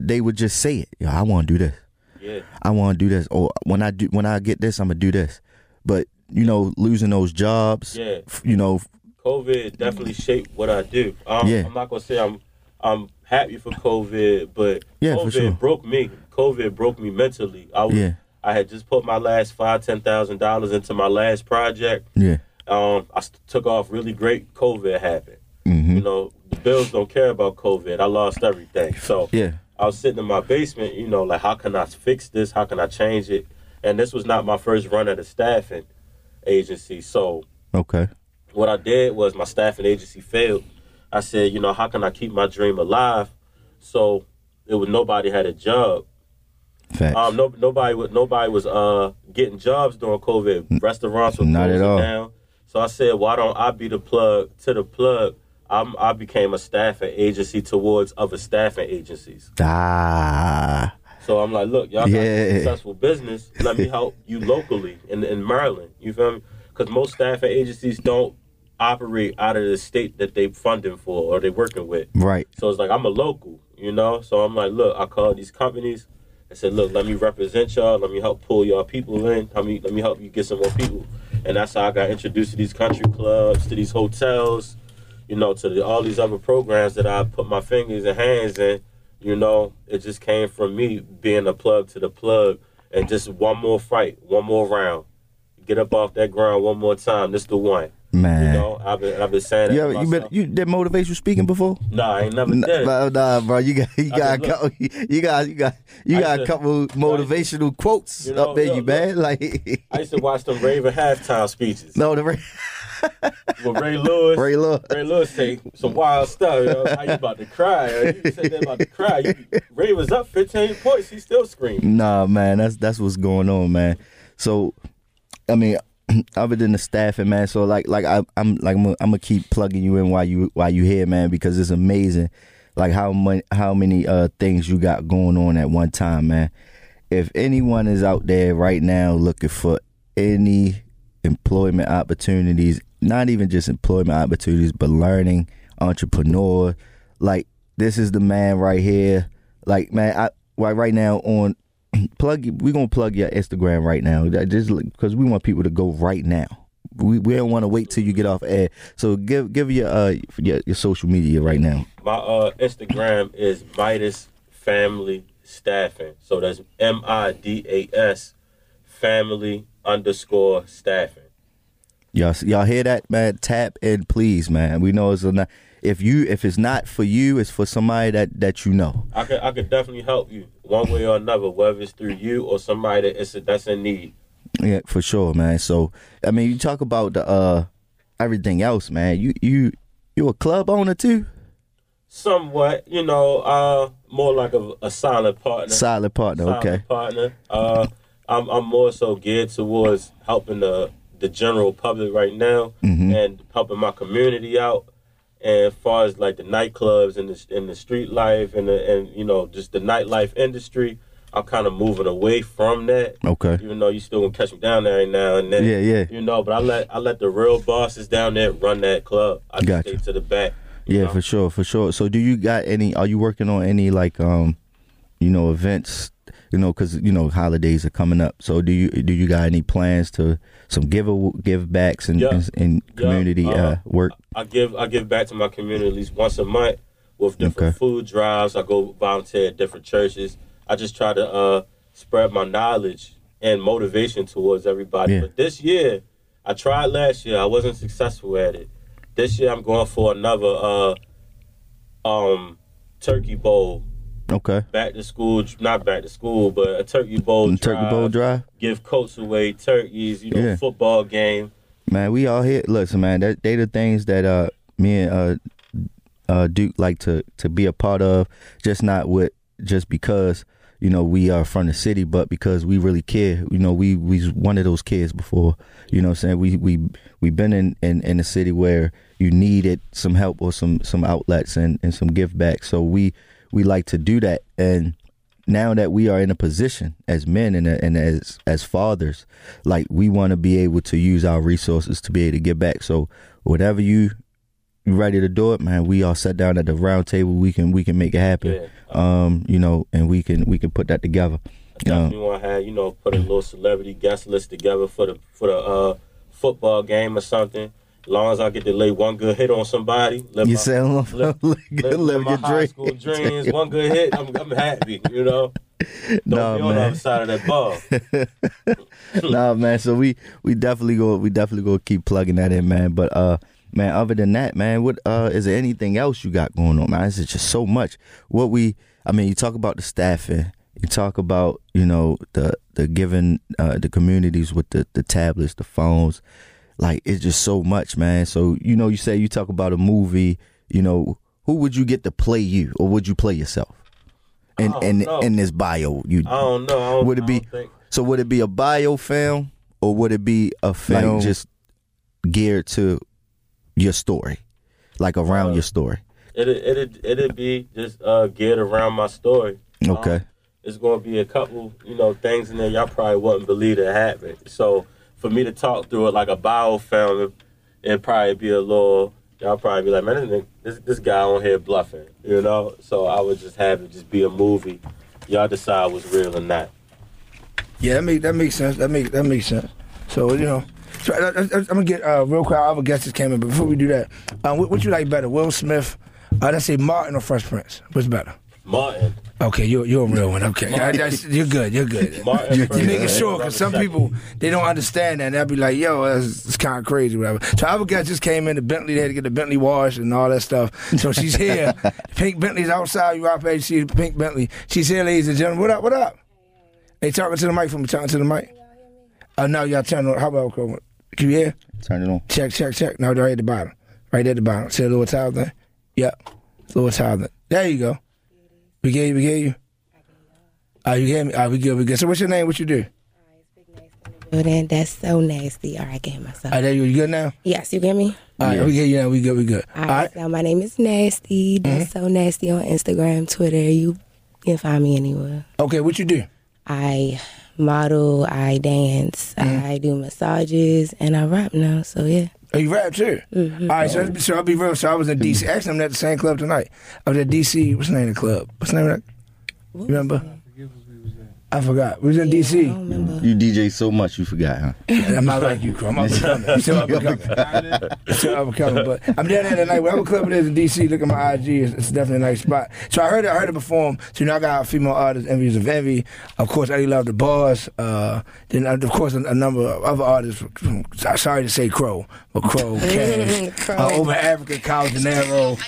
they would just say it. Yo, I want to do this. Yeah. I want to do this. Or when I do, when I get this, I'm gonna do this. But you know, losing those jobs. Yeah. You know, COVID definitely shaped what I do. Um, Yeah. I'm not gonna say I'm I'm happy for COVID, but Yeah, COVID sure. broke me. COVID broke me mentally. I was, Yeah. I had just put my last five ten thousand dollars into my last project. yeah, Um, I took off really great. COVID happened. Mm-hmm. You know, the bills don't care about COVID. I lost everything. So yeah, I was sitting in my basement, you know, like how can I fix this? How can I change it? And this was not my first run at a staffing agency. So okay, what I did was my staffing agency failed. I said, you know, how can I keep my dream alive? So it was nobody had a job. Facts. Um, no, nobody was nobody was uh getting jobs during COVID. Restaurants were Not at all. down. So I said, why don't I be the plug to the plug? I'm, I became a staffing agency towards other staffing agencies. ah, So I'm like, look, y'all got a successful business. Let me help you locally in in Maryland. You feel me? Because most staffing agencies don't operate out of the state that they funding for or they working with. right, So it's like I'm a local, you know. So I'm like, look, I call these companies. I said, look, let me represent y'all. Let me help pull y'all people in. Let me let me help you get some more people. And that's how I got introduced to these country clubs, to these hotels, you know, to the, all these other programs that I put my fingers and hands in. You know, it just came from me being a plug to the plug, and just one more fight, one more round, get up off that ground one more time. This the one. Man. You know, I've been I've been saying that. you ever, you myself. been you did motivational speaking before? Nah, I ain't never did. nah, nah, bro. You got you got a couple, you got you got you I got a couple motivational quotes You know, up in you, man. Like I used to watch the Raven halftime speeches. no, the Ray, With Ray Lewis. Ray Lewis. Ray Lewis say some wild stuff. You know, how you about to cry? You said that about to cry. You, Ray was up 15 points. He still screaming. Nah, man, that's that's what's going on, man. So, I mean, [clears throat] other than the staffing, man. So like like I, I'm like I'm gonna, keep plugging you in while you while you here, man, because it's amazing, like how many how many uh things you got going on at one time, man. If anyone is out there right now looking for any employment opportunities, not even just employment opportunities, but learning, entrepreneur, like this is the man right here. Like man, I right right now on plug we gonna plug your Instagram right now. Just because we want people to go right now. We we don't want to wait till you get off air. So give give your uh your, your social media right now. My uh, Instagram is Midas Family Staffing. So that's M I D A S Family underscore Staffing. Y'all y'all hear that man? Tap in, please, man. We know it's a not, if you if it's not for you, it's for somebody that that you know. I could I could definitely help you one way or another, whether it's through you or somebody that is that's in need. Yeah, for sure, man. So I mean, you talk about the uh everything else, man. You you you a club owner too? Somewhat, you know, uh, more like a, a silent partner. Solid partner, Silent okay. partner. Uh, I'm I'm more so geared towards helping the the general public right now Mhm. and helping my community out. And as far as like the nightclubs and the and the street life and the and you know just the nightlife industry, I'm kind of moving away from that. Okay. Even though you still gonna catch me down there every now and then. Yeah, yeah. You know, but I let I let the real bosses down there run that club. I just Gotcha. stay to the back. Yeah, for sure, for sure. So do you got any are you working on any like um you know events You know, because you know holidays are coming up. So do you do you got any plans to some give give backs and Yeah. and, and Yeah, community uh, uh, work? I give I give back to my community at least once a month with different Okay. food drives. I go volunteer at different churches. I just try to uh, spread my knowledge and motivation towards everybody. Yeah. But this year, I tried last year. I wasn't successful at it. This year, I'm going for another uh, um, turkey bowl. Okay. Back to school, not back to school, but a turkey bowl. Turkey bowl drive? Give coats away, turkeys. You know, Yeah. football game. Man, we all here. Listen, man, that they the things that uh me and uh uh Duke like to to be a part of. Just not with just because you know we are from the city, but because we really care. You know, we we one of those kids before. You know, what I'm saying we we we been in in in a city where you needed some help or some some outlets and and some give back. So we we like to do that and now that we are in a position as men and, and as as fathers, like we want to be able to use our resources to be able to get back. So whatever you you ready to do it, man, we all sat down at the round table. We can we can make it happen. Um, you know, and we can we can put that together. Um, definitely want to have you know put a little celebrity guest list together for the for the uh, football game or something. As long as I get to lay one good hit on somebody, You my, say live- live, live- live my high dream. school dreams. One good hit, I'm, I'm happy. You know, don't Nah, be on the man. other side of that ball. [laughs] nah, man. So we we definitely go we definitely go keep plugging that in, man. But uh, man, other than that, man, what uh is there anything else you got going on, man? It's just so much. What we, I mean, you talk about the staffing. You talk about you know the the giving uh, the communities with the the tablets, the phones. Like it's just so much, man. So you know, you say you talk about a movie. You know, who would you get to play you, or would you play yourself? And I don't in in this bio, you I don't know. I don't, would it be think- so? Would it be a bio film or would it be a film Like, just geared to your story, like around Uh, your story? It'd it'd it'd be just uh, geared around my story. Okay. Um, it's going to be a couple, you know, things in there y'all probably wouldn't believe that happened. So for me to talk through it like a biofilm, it'd probably be a little. Y'all probably be like, man, this, this guy on here bluffing, you know. So I would just have it just be a movie. Y'all decide what's real or not. Yeah, that make that makes sense. That makes that makes sense. So you know, so I, I'm gonna get uh, real quick. I have a guest that came in, but before we do that, um, what, what you like better, Will Smith? Uh, let's say Martin or Fresh Prince. What's better? Martin. Okay, you're you're a real one. Okay, I, that's- you're good. You're good. Martin You're, making sure because some people they don't understand that. and They'll be like, "Yo, that's, it's kind of crazy, whatever." So our guest just came in the Bentley. They had to get the Bentley washed and all that stuff. So she's here. [laughs] pink Bentley's outside. You out there? See the pink Bentley. She's here, ladies and gentlemen. What up? What up? Hey, talking to the mic from talking to the mic. Uh, now y'all turn on. How about can you hear? Turn it on. Check, check, check. No, right at the bottom. Right at the bottom. See the little tile thing? Yep. Little tile thing. There you go. We get you, we get you. Oh, you hear me? Oh, we good, we good. So what's your name? What you do? Building, that's so nasty. All right, get myself. Oh, there you go. You good now? Yes, you get me? All right, we get you now. We good, we good. All right, so my name is Nasty. That's mm-hmm. so nasty on Instagram, Twitter. You can find me anywhere. Okay, what you do? I model, I dance, mm-hmm. I do massages, and I rap now. So yeah. Oh, you rap too? Mm-hmm. All right, so, so I'll be real. So I was in DC. Actually, I'm at the same club tonight. I was at DC. What's the name of the club? What's the name of that? Remember? I forgot. We was in DC. You DJ so much you forgot, huh? I'm not like you, Crow. I'm up and coming. You still up and coming. You still up and coming. But I'm down there tonight. Whatever club it is in DC, look at my IG. It's, it's definitely a nice spot. So I heard it. I heard it perform. So you know, I got a female artists, Envies of Envy. Of course, Eddie Love the Boss. Uh, then, uh, of course, a, a number of other artists. from- Sorry to say Crow, but Crow, [laughs] Cash, uh, over Africa, Cal Janero,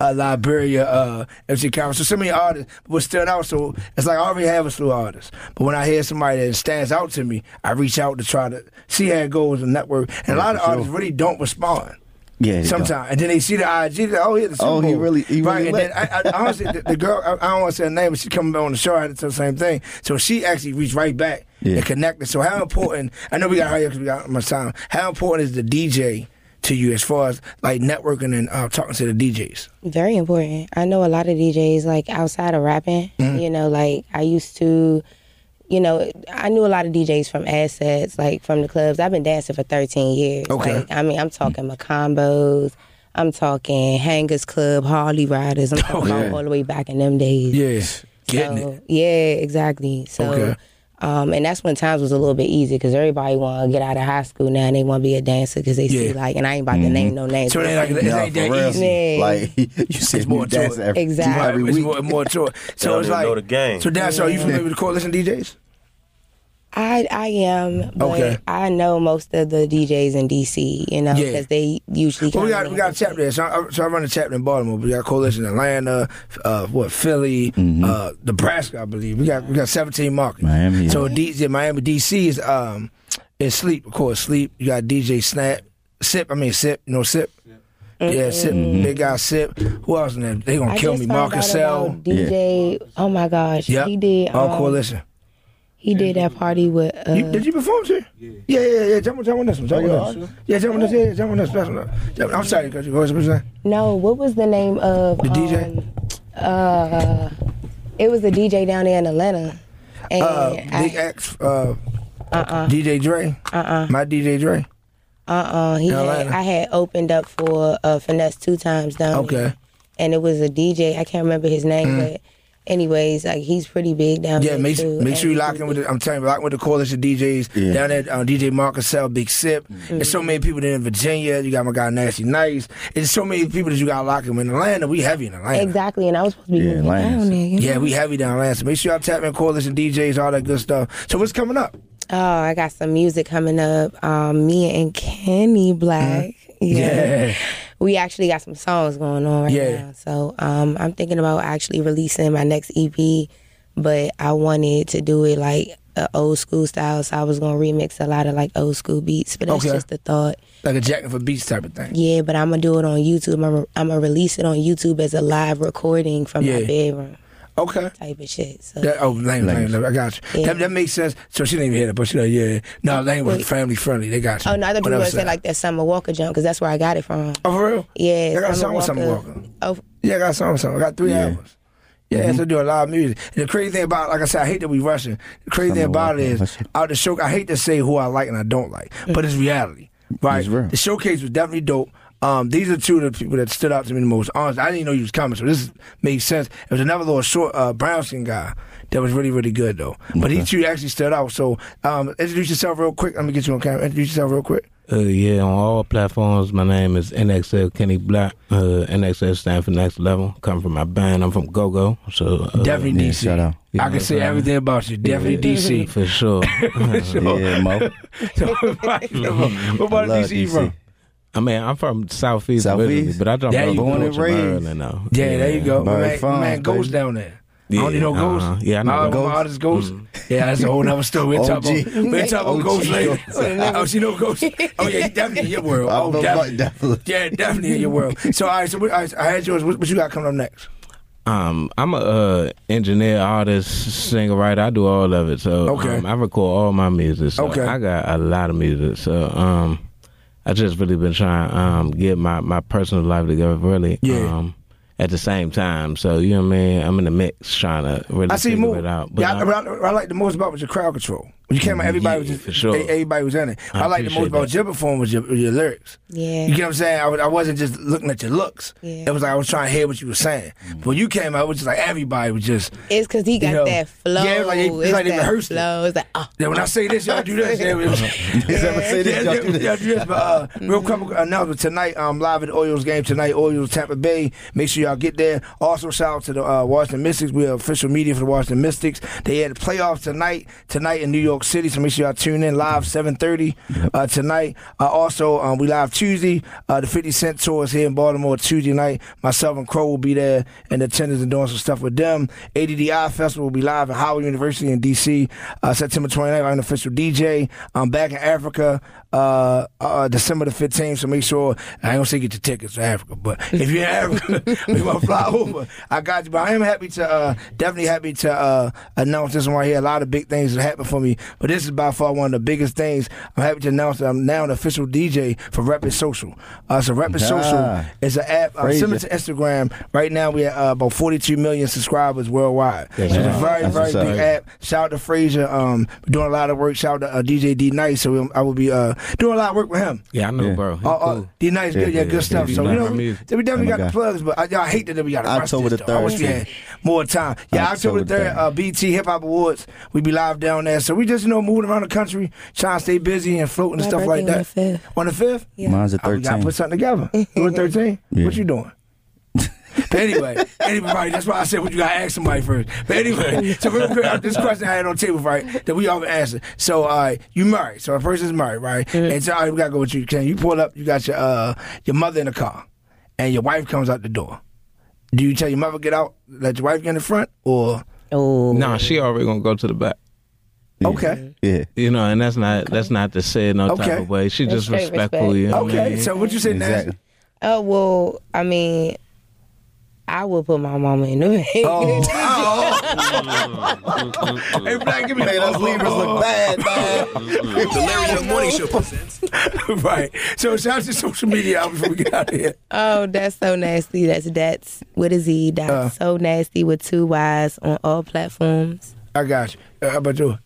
uh, Liberia, uh, MC Cameron. So so many artists, but still out. So it's like I already have a of artists. But when I hear somebody that stands out to me, I reach out to try to see how it goes and network. And a lot of sure. artists really don't respond. Yeah, Sometimes, and then they see the IG, like, oh, yeah, the Super Oh, he really- he right. really and then. I, I, honestly, the, the girl, I, I don't want to say her name, but she coming on the show. I had to tell the same thing. So she actually reached right back Yeah. and connected. So how important? I know we got hurry up because we got much time. How important is the DJ to you as far as like networking and uh, talking to the DJs? Very important. I know a lot of DJs like outside of rapping. Mhm. You know, like I used to. You know, I knew a lot of DJs from assets, like from the clubs. I've been dancing for 13 years. Okay. Like, I mean, I'm talking Macombos. I'm talking Hangers Club, Harley Riders. I'm talking [laughs] Okay. about all the way back in them days. Yes. Getting so, Yeah, exactly. So, Okay. Um, and that's when times was a little bit easier because everybody want to get out of high school now and they want to be a dancer because they see Yeah. like, and I ain't about to name no names. So it ain't like- it Nah, ain't that real. easy. Yeah. Like [laughs] you said, It's more more dancing every, Exactly. every It's week. more, more to it. So it's like know the game. So that's are you familiar with the coalition DJs? I I am, but Okay. I know most of the DJs in DC, you know, Yeah. because they usually. Well, we got we got a chapter there. So I, so I run a chapter in Baltimore. We got a coalition in Atlanta, uh, what Philly, uh, Nebraska, I believe. We got we got seventeen markets. Miami, yeah. So DJ Miami, DC is um is sleep of course. Sleep. You got DJ Snap, Sip. I mean Sip. You know Sip. Yeah, Sip. Big guy Sip. Who else in there? They gonna I kill just me. found Marcus out Cell. about DJ. Oh my gosh, Yep. he did. All um, coalition. He did that party with. Uh, You, did you perform too? Yeah, yeah, yeah. yeah. Jump on, jump on this one. Jump Oh, on this. Yeah, jump on this. Yeah, jump on this. That's one. Jump- I'm sorry, because you go. What's that? No, what was the name of The DJ? Um, uh, it was a DJ down there in Atlanta. And Uh, Big I, X. Uh, uh-uh, DJ Dre. uh-uh, My DJ Dre. uh-uh. He had, Atlanta. I had opened up for uh, Finesse two times down there. Okay. there. And it was a DJ. I can't remember his name, Mm. but anyways, like he's pretty big down Yeah, there make, too. make sure you lock in with the, I'm telling you, lock in with the coalition DJs Yeah. down there. Uh, DJ Marcus Cell, Big Sip. Mm-hmm. There's so many people there in Virginia. You got my guy Nasty Nice. There's so many people that you got to lock in. In Atlanta, we heavy in Atlanta. Exactly, and I was supposed to be Yeah, moving Atlanta's- down there. Yeah, we heavy down Atlanta. So make sure y'all tap in coalition DJs, all that good stuff. So what's coming up? Oh, I got some music coming up. Um, me and Kenney Black. Mm-hmm. Yeah. We actually got some songs going on right Yeah. now. So um, I'm thinking about actually releasing my next EP, but I wanted to do it like a old school style. So I was gonna remix a lot of like old school beats. But that's Okay. just a thought. Like a Jackin' for Beats type of thing. Yeah, but I'm gonna do it on YouTube. I'm gonna, I'm gonna release it on YouTube as a live recording from Yeah. my bedroom Okay. type of shit. So That, oh, lame, lame, Lame. lame. I got you. Yeah. That, that makes sense. So she didn't even hear that, but she like, yeah. No, Lane was Wait. family friendly. They got you. Oh no, I thought you Whatever were gonna say said. like that Summer Walker jump because that's where I got it from. Oh, for real? Yeah, I got a Summer song with Summer Walker. Walker. Oh, Yeah, I got a song with Summer. I got three Yeah. albums. Yeah, mm-hmm. so do a lot of music. And the crazy thing about, like I said, I hate that we rushing. The crazy thing about it Walker, is, that's- out the show, I hate to say who I like and I don't like, but it's mm-hmm. reality, right? It's real. The showcase was definitely dope. Um, these are two of the people that stood out to me the most. Honestly, I didn't even know you was coming, so this made sense. It was another little short uh, brown skin guy that was really, really good though. But these two actually stood out. So, um, introduce yourself real quick. Let me get you on camera. Introduce yourself real quick. Uh, yeah, on all platforms, my name is NXL Kenney Black. Uh, NXL stand for next level. Come from my band. I'm from Go Go. So uh, Definitely yeah, DC. shout out. You I can say everything about you. Definitely Yeah. DC. [laughs] for sure. Yeah, Mo. [laughs] So, [laughs] what about DC you from? I mean, I'm from Southeast, Southeast? originally, but I jumped There up you born go. and Born and raised. raised. Now. Yeah, there you go. My man, my Farms, man Ghost down there. Yeah, I don't you know Ghost. uh-huh. Yeah, I know my, Ghost. My artist Ghost. Mm. Yeah, that's a whole nother story. We'll talk about, we'll talk about OG later. [laughs] Oh, she know ghosts. Oh yeah, definitely in your world. [laughs] Oh, definitely. definitely. Yeah, definitely in your world. So, all right, so what, all right, I had yours. What, what you got coming up next? Um, I'm a uh, engineer, artist, singer, writer. I do all of it. So Okay. um, I record all my music. So Okay. I got a lot of music. So um, I just really been trying um get my my personal life together really. Yeah. Um, at the same time. So you know what I mean. I'm in the mix trying to really I see figure move. it out. Yeah, I, I, I like the most about was your crowd control. When you came out, everybody was just, for sure. everybody was in it. I I, like the most appreciate about that. your performance was your, your lyrics. yeah. You get what I'm saying? I, was- I wasn't just looking at your looks. Yeah. It was like I was trying to hear what you were saying. But when you came out, it was just like everybody was just. It's because he got know, that flow. yeah, it's like they- it's it's like they that rehearsed it. flow. It's like, oh. Yeah, when I say this, y'all do this. [laughs] Yeah, Is that [laughs] say this? yeah, Y'all do this? yeah, do this. But uh, [laughs] real couple announcement tonight. Um, live at the Orioles game tonight. Orioles Tampa Bay. Make sure y'all get there. Also, shout out to the uh, Washington Mystics. We are official media for the Washington Mystics. They had the playoffs tonight. Tonight in New York City. So make sure y'all tune in live seven thirty uh, tonight. Uh, also, um, we live Tuesday. Uh, the Fifty Cent tour is here in Baltimore Tuesday night. Myself and Crow will be there in attendance and doing some stuff with them. ADDI Festival will be live at Howard University in DC uh, September 29th. I'm an official DJ. I'm back in Africa uh, uh, December the 15th. So make sure I ain't gonna say get your tickets to Africa, but if you're in Africa, [laughs] we gonna fly over. I got you. But I am happy to uh, definitely happy to uh, announce this one right here. A lot of big things that happened for me But this is by far one of the biggest things. I'm happy to announce that I'm now an official DJ for Rapid Social. Uh, so Rapid. Social is an app. Uh, similar to Instagram. Right now we have uh, about 42 million subscribers worldwide. Yes, so it's a very That's very big app. Shout out to Frazier. Um, doing a lot of work. Shout out to uh, DJ D Nice. So I will be uh, doing a lot of work with him. Yeah, I know, bro. He Uh, uh, cool. D Nice, good, yeah, Yeah, good yeah, stuff. so you like know, my we, music. we definitely Oh, got my the plugs, but I, I hate that we got to rush October this, the though. I wish 3rd, we too. had [laughs] more time. Yeah, October, October the third, uh, BET Hip Hop Awards. We be live down there, so we just you know moving around the country, trying to stay busy and floating and stuff like that. On the fifth, Yeah. Mine's a Oh, we gotta put something together. [laughs] You at thirteen? What you doing? But anyway, anyway, that's why I said what you gotta ask somebody first. But anyway, so real quick, uh, this question I had on the table, right, that we all been answer. So, uh, you married, so a person's married, right? And so, all right, we gotta go with you. Can you pull up? You got your uh, your mother in the car, and your wife comes out the door. Do you tell your mother get out, let your wife get in the front, or Oh, Nah, she already gonna go to the back. okay, Yeah. You know, and that's not that's not to say it no type Okay. of way. She That's just straight respectful. respect. You know what I okay? mean? So what you say, Nancy? Exactly. Oh well, I mean, I would put my mama in the bed. Oh, oh. hey, Black, give me that. those Libras look bad, man. [laughs] The Larry Young Morning Show presents. [laughs] right. So shout out to social media out before we get out of here. Oh, that's so nasty. That's that's with a Z. That's Uh. so nasty with two Y's on all platforms. I got you. Uh, how about you?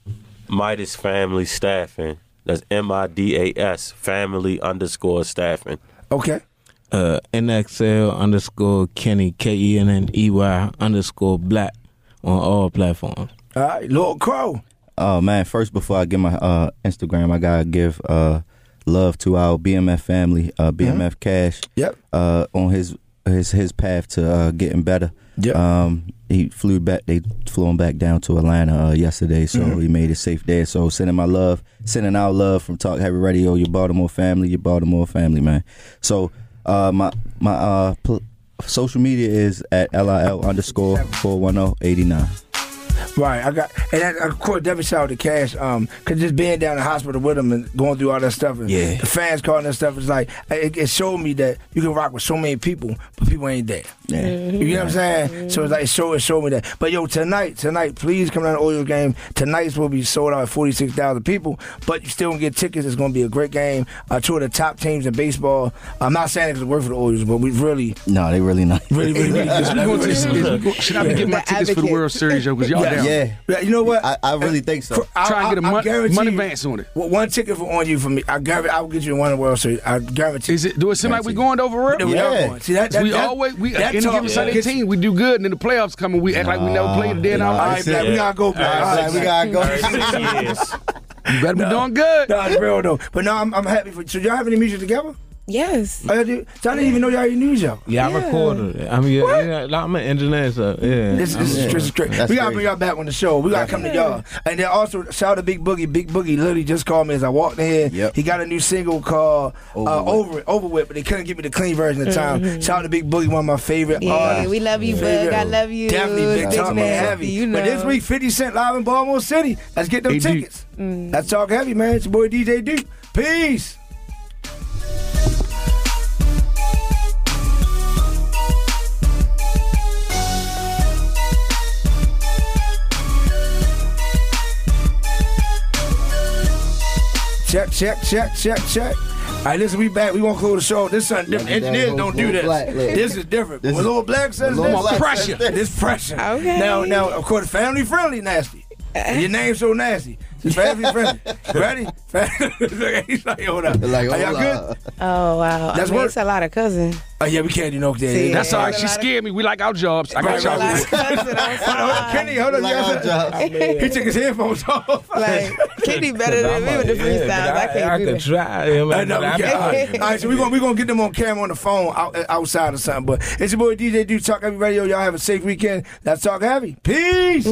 Midas Family Staffing. That's M I D A S Family underscore Staffing. Okay. Uh, NXL underscore Kenney K E N N E Y underscore Black on all platforms. All right, Lord Crow. Oh man, first before I give my uh, Instagram, I gotta give uh, love to our BMF family, uh, BMF Cash. Yep. Uh, on his his his path to uh, getting better. Yep. Um, he flew back. They flew him back down to Atlanta uh, yesterday, so Mhm. he made it safe there. So sending my love, sending out love from Talk Heavy Radio, your Baltimore family, your Baltimore family, man. So uh, my my uh, pl- social media is at lil underscore 41089. Right, I got, and that, of course, definitely shout out to Cash, um, cause just being down in the hospital with him and going through all that stuff, and Yeah. the fans calling that stuff, it's like it, it showed me that you can rock with so many people, but people ain't there. Yeah. You know what I'm saying? So it's like it showed, it showed me that. But yo, tonight, tonight, please come down to the Orioles game. Tonight's will be sold out at 46,000 people, but you still can get tickets. It's going to be a great game. Uh, two of the top teams in baseball. I'm not saying it's work for the Orioles, but we really, No, they really not. really, really, really Yes, good. we going to this, we should I be getting my The tickets for the. World Series, yo? Because y'all Yeah. Down. Yeah. Yeah, you know what? I, I really think so. I, Try and get a I- I mon- guarantee money advance on it. Well, one ticket for on you for me. I guarantee I will get you one World Series. I guarantee. Is it? Do it seem like we're going over real? That we Yeah. are going. See that? that we that, always we that any talk given Sunday gets- team we do good, and then the playoffs come and we act like we never played a day in our Nah, All right, life. We gotta go. Black. All right, we gotta go. You better be doing good. No, it's real though. But no, I'm, I'm happy for. So y'all have any music together? Yes. Y'all? So I didn't even know y'all even knew each other. Yeah, I Yeah. recorded it. I mean, yeah, yeah, like, I'm an engineer, so yeah. This, this, is, this is great. That's we gotta bring y'all back on the show. We gotta come to y'all. And then also shout out to Big Boogie. Big Boogie literally just called me as I walked in here. Yep. He got a new single called uh, Over Over It, Over With, but they couldn't give me the clean version of time. Shout out to Big Boogie, one of my favorite Yeah, artists. we love you, Bug. Favorite. I love you. Definitely big Big talk man. heavy. You know. But this week, 50 Cent live in Baltimore City. Let's get them AD. tickets. Let's talk heavy, man. It's your boy DJ Duke. Peace. Check, check, check, check, check. All right, listen, we back. We won't close the show. This is something different. Like that Engineers don't do this. black lady. This is different. This when is- Lil Black says Lil this, Black pressure. says this. This pressure. Okay. Now, now, of course, family friendly nasty. And your name's so nasty. It's family [laughs] friendly. Ready? Family- [laughs] He's like, hold up. Like, Are y'all good? Oh wow. That's I mean, work. it's a lot of cousins. Oh, yeah, we can't do no day. See, That's all right. She scared me. We like our jobs. I got Right, y'all. right, A lot of good. cousins on [laughs] Hold on, hold on. side. Kenney, hold on. Like you our jobs. He took his headphones off. Like Kenney better than me with the freestyles. I can't I do could that. try. You I know, we I can't. All be- right, all right, so we're gonna, we gonna get them on camera on the phone outside or something. But it's your boy DJ Duke Talk Heavy Radio. Y'all have a safe weekend. Let's talk heavy. Peace.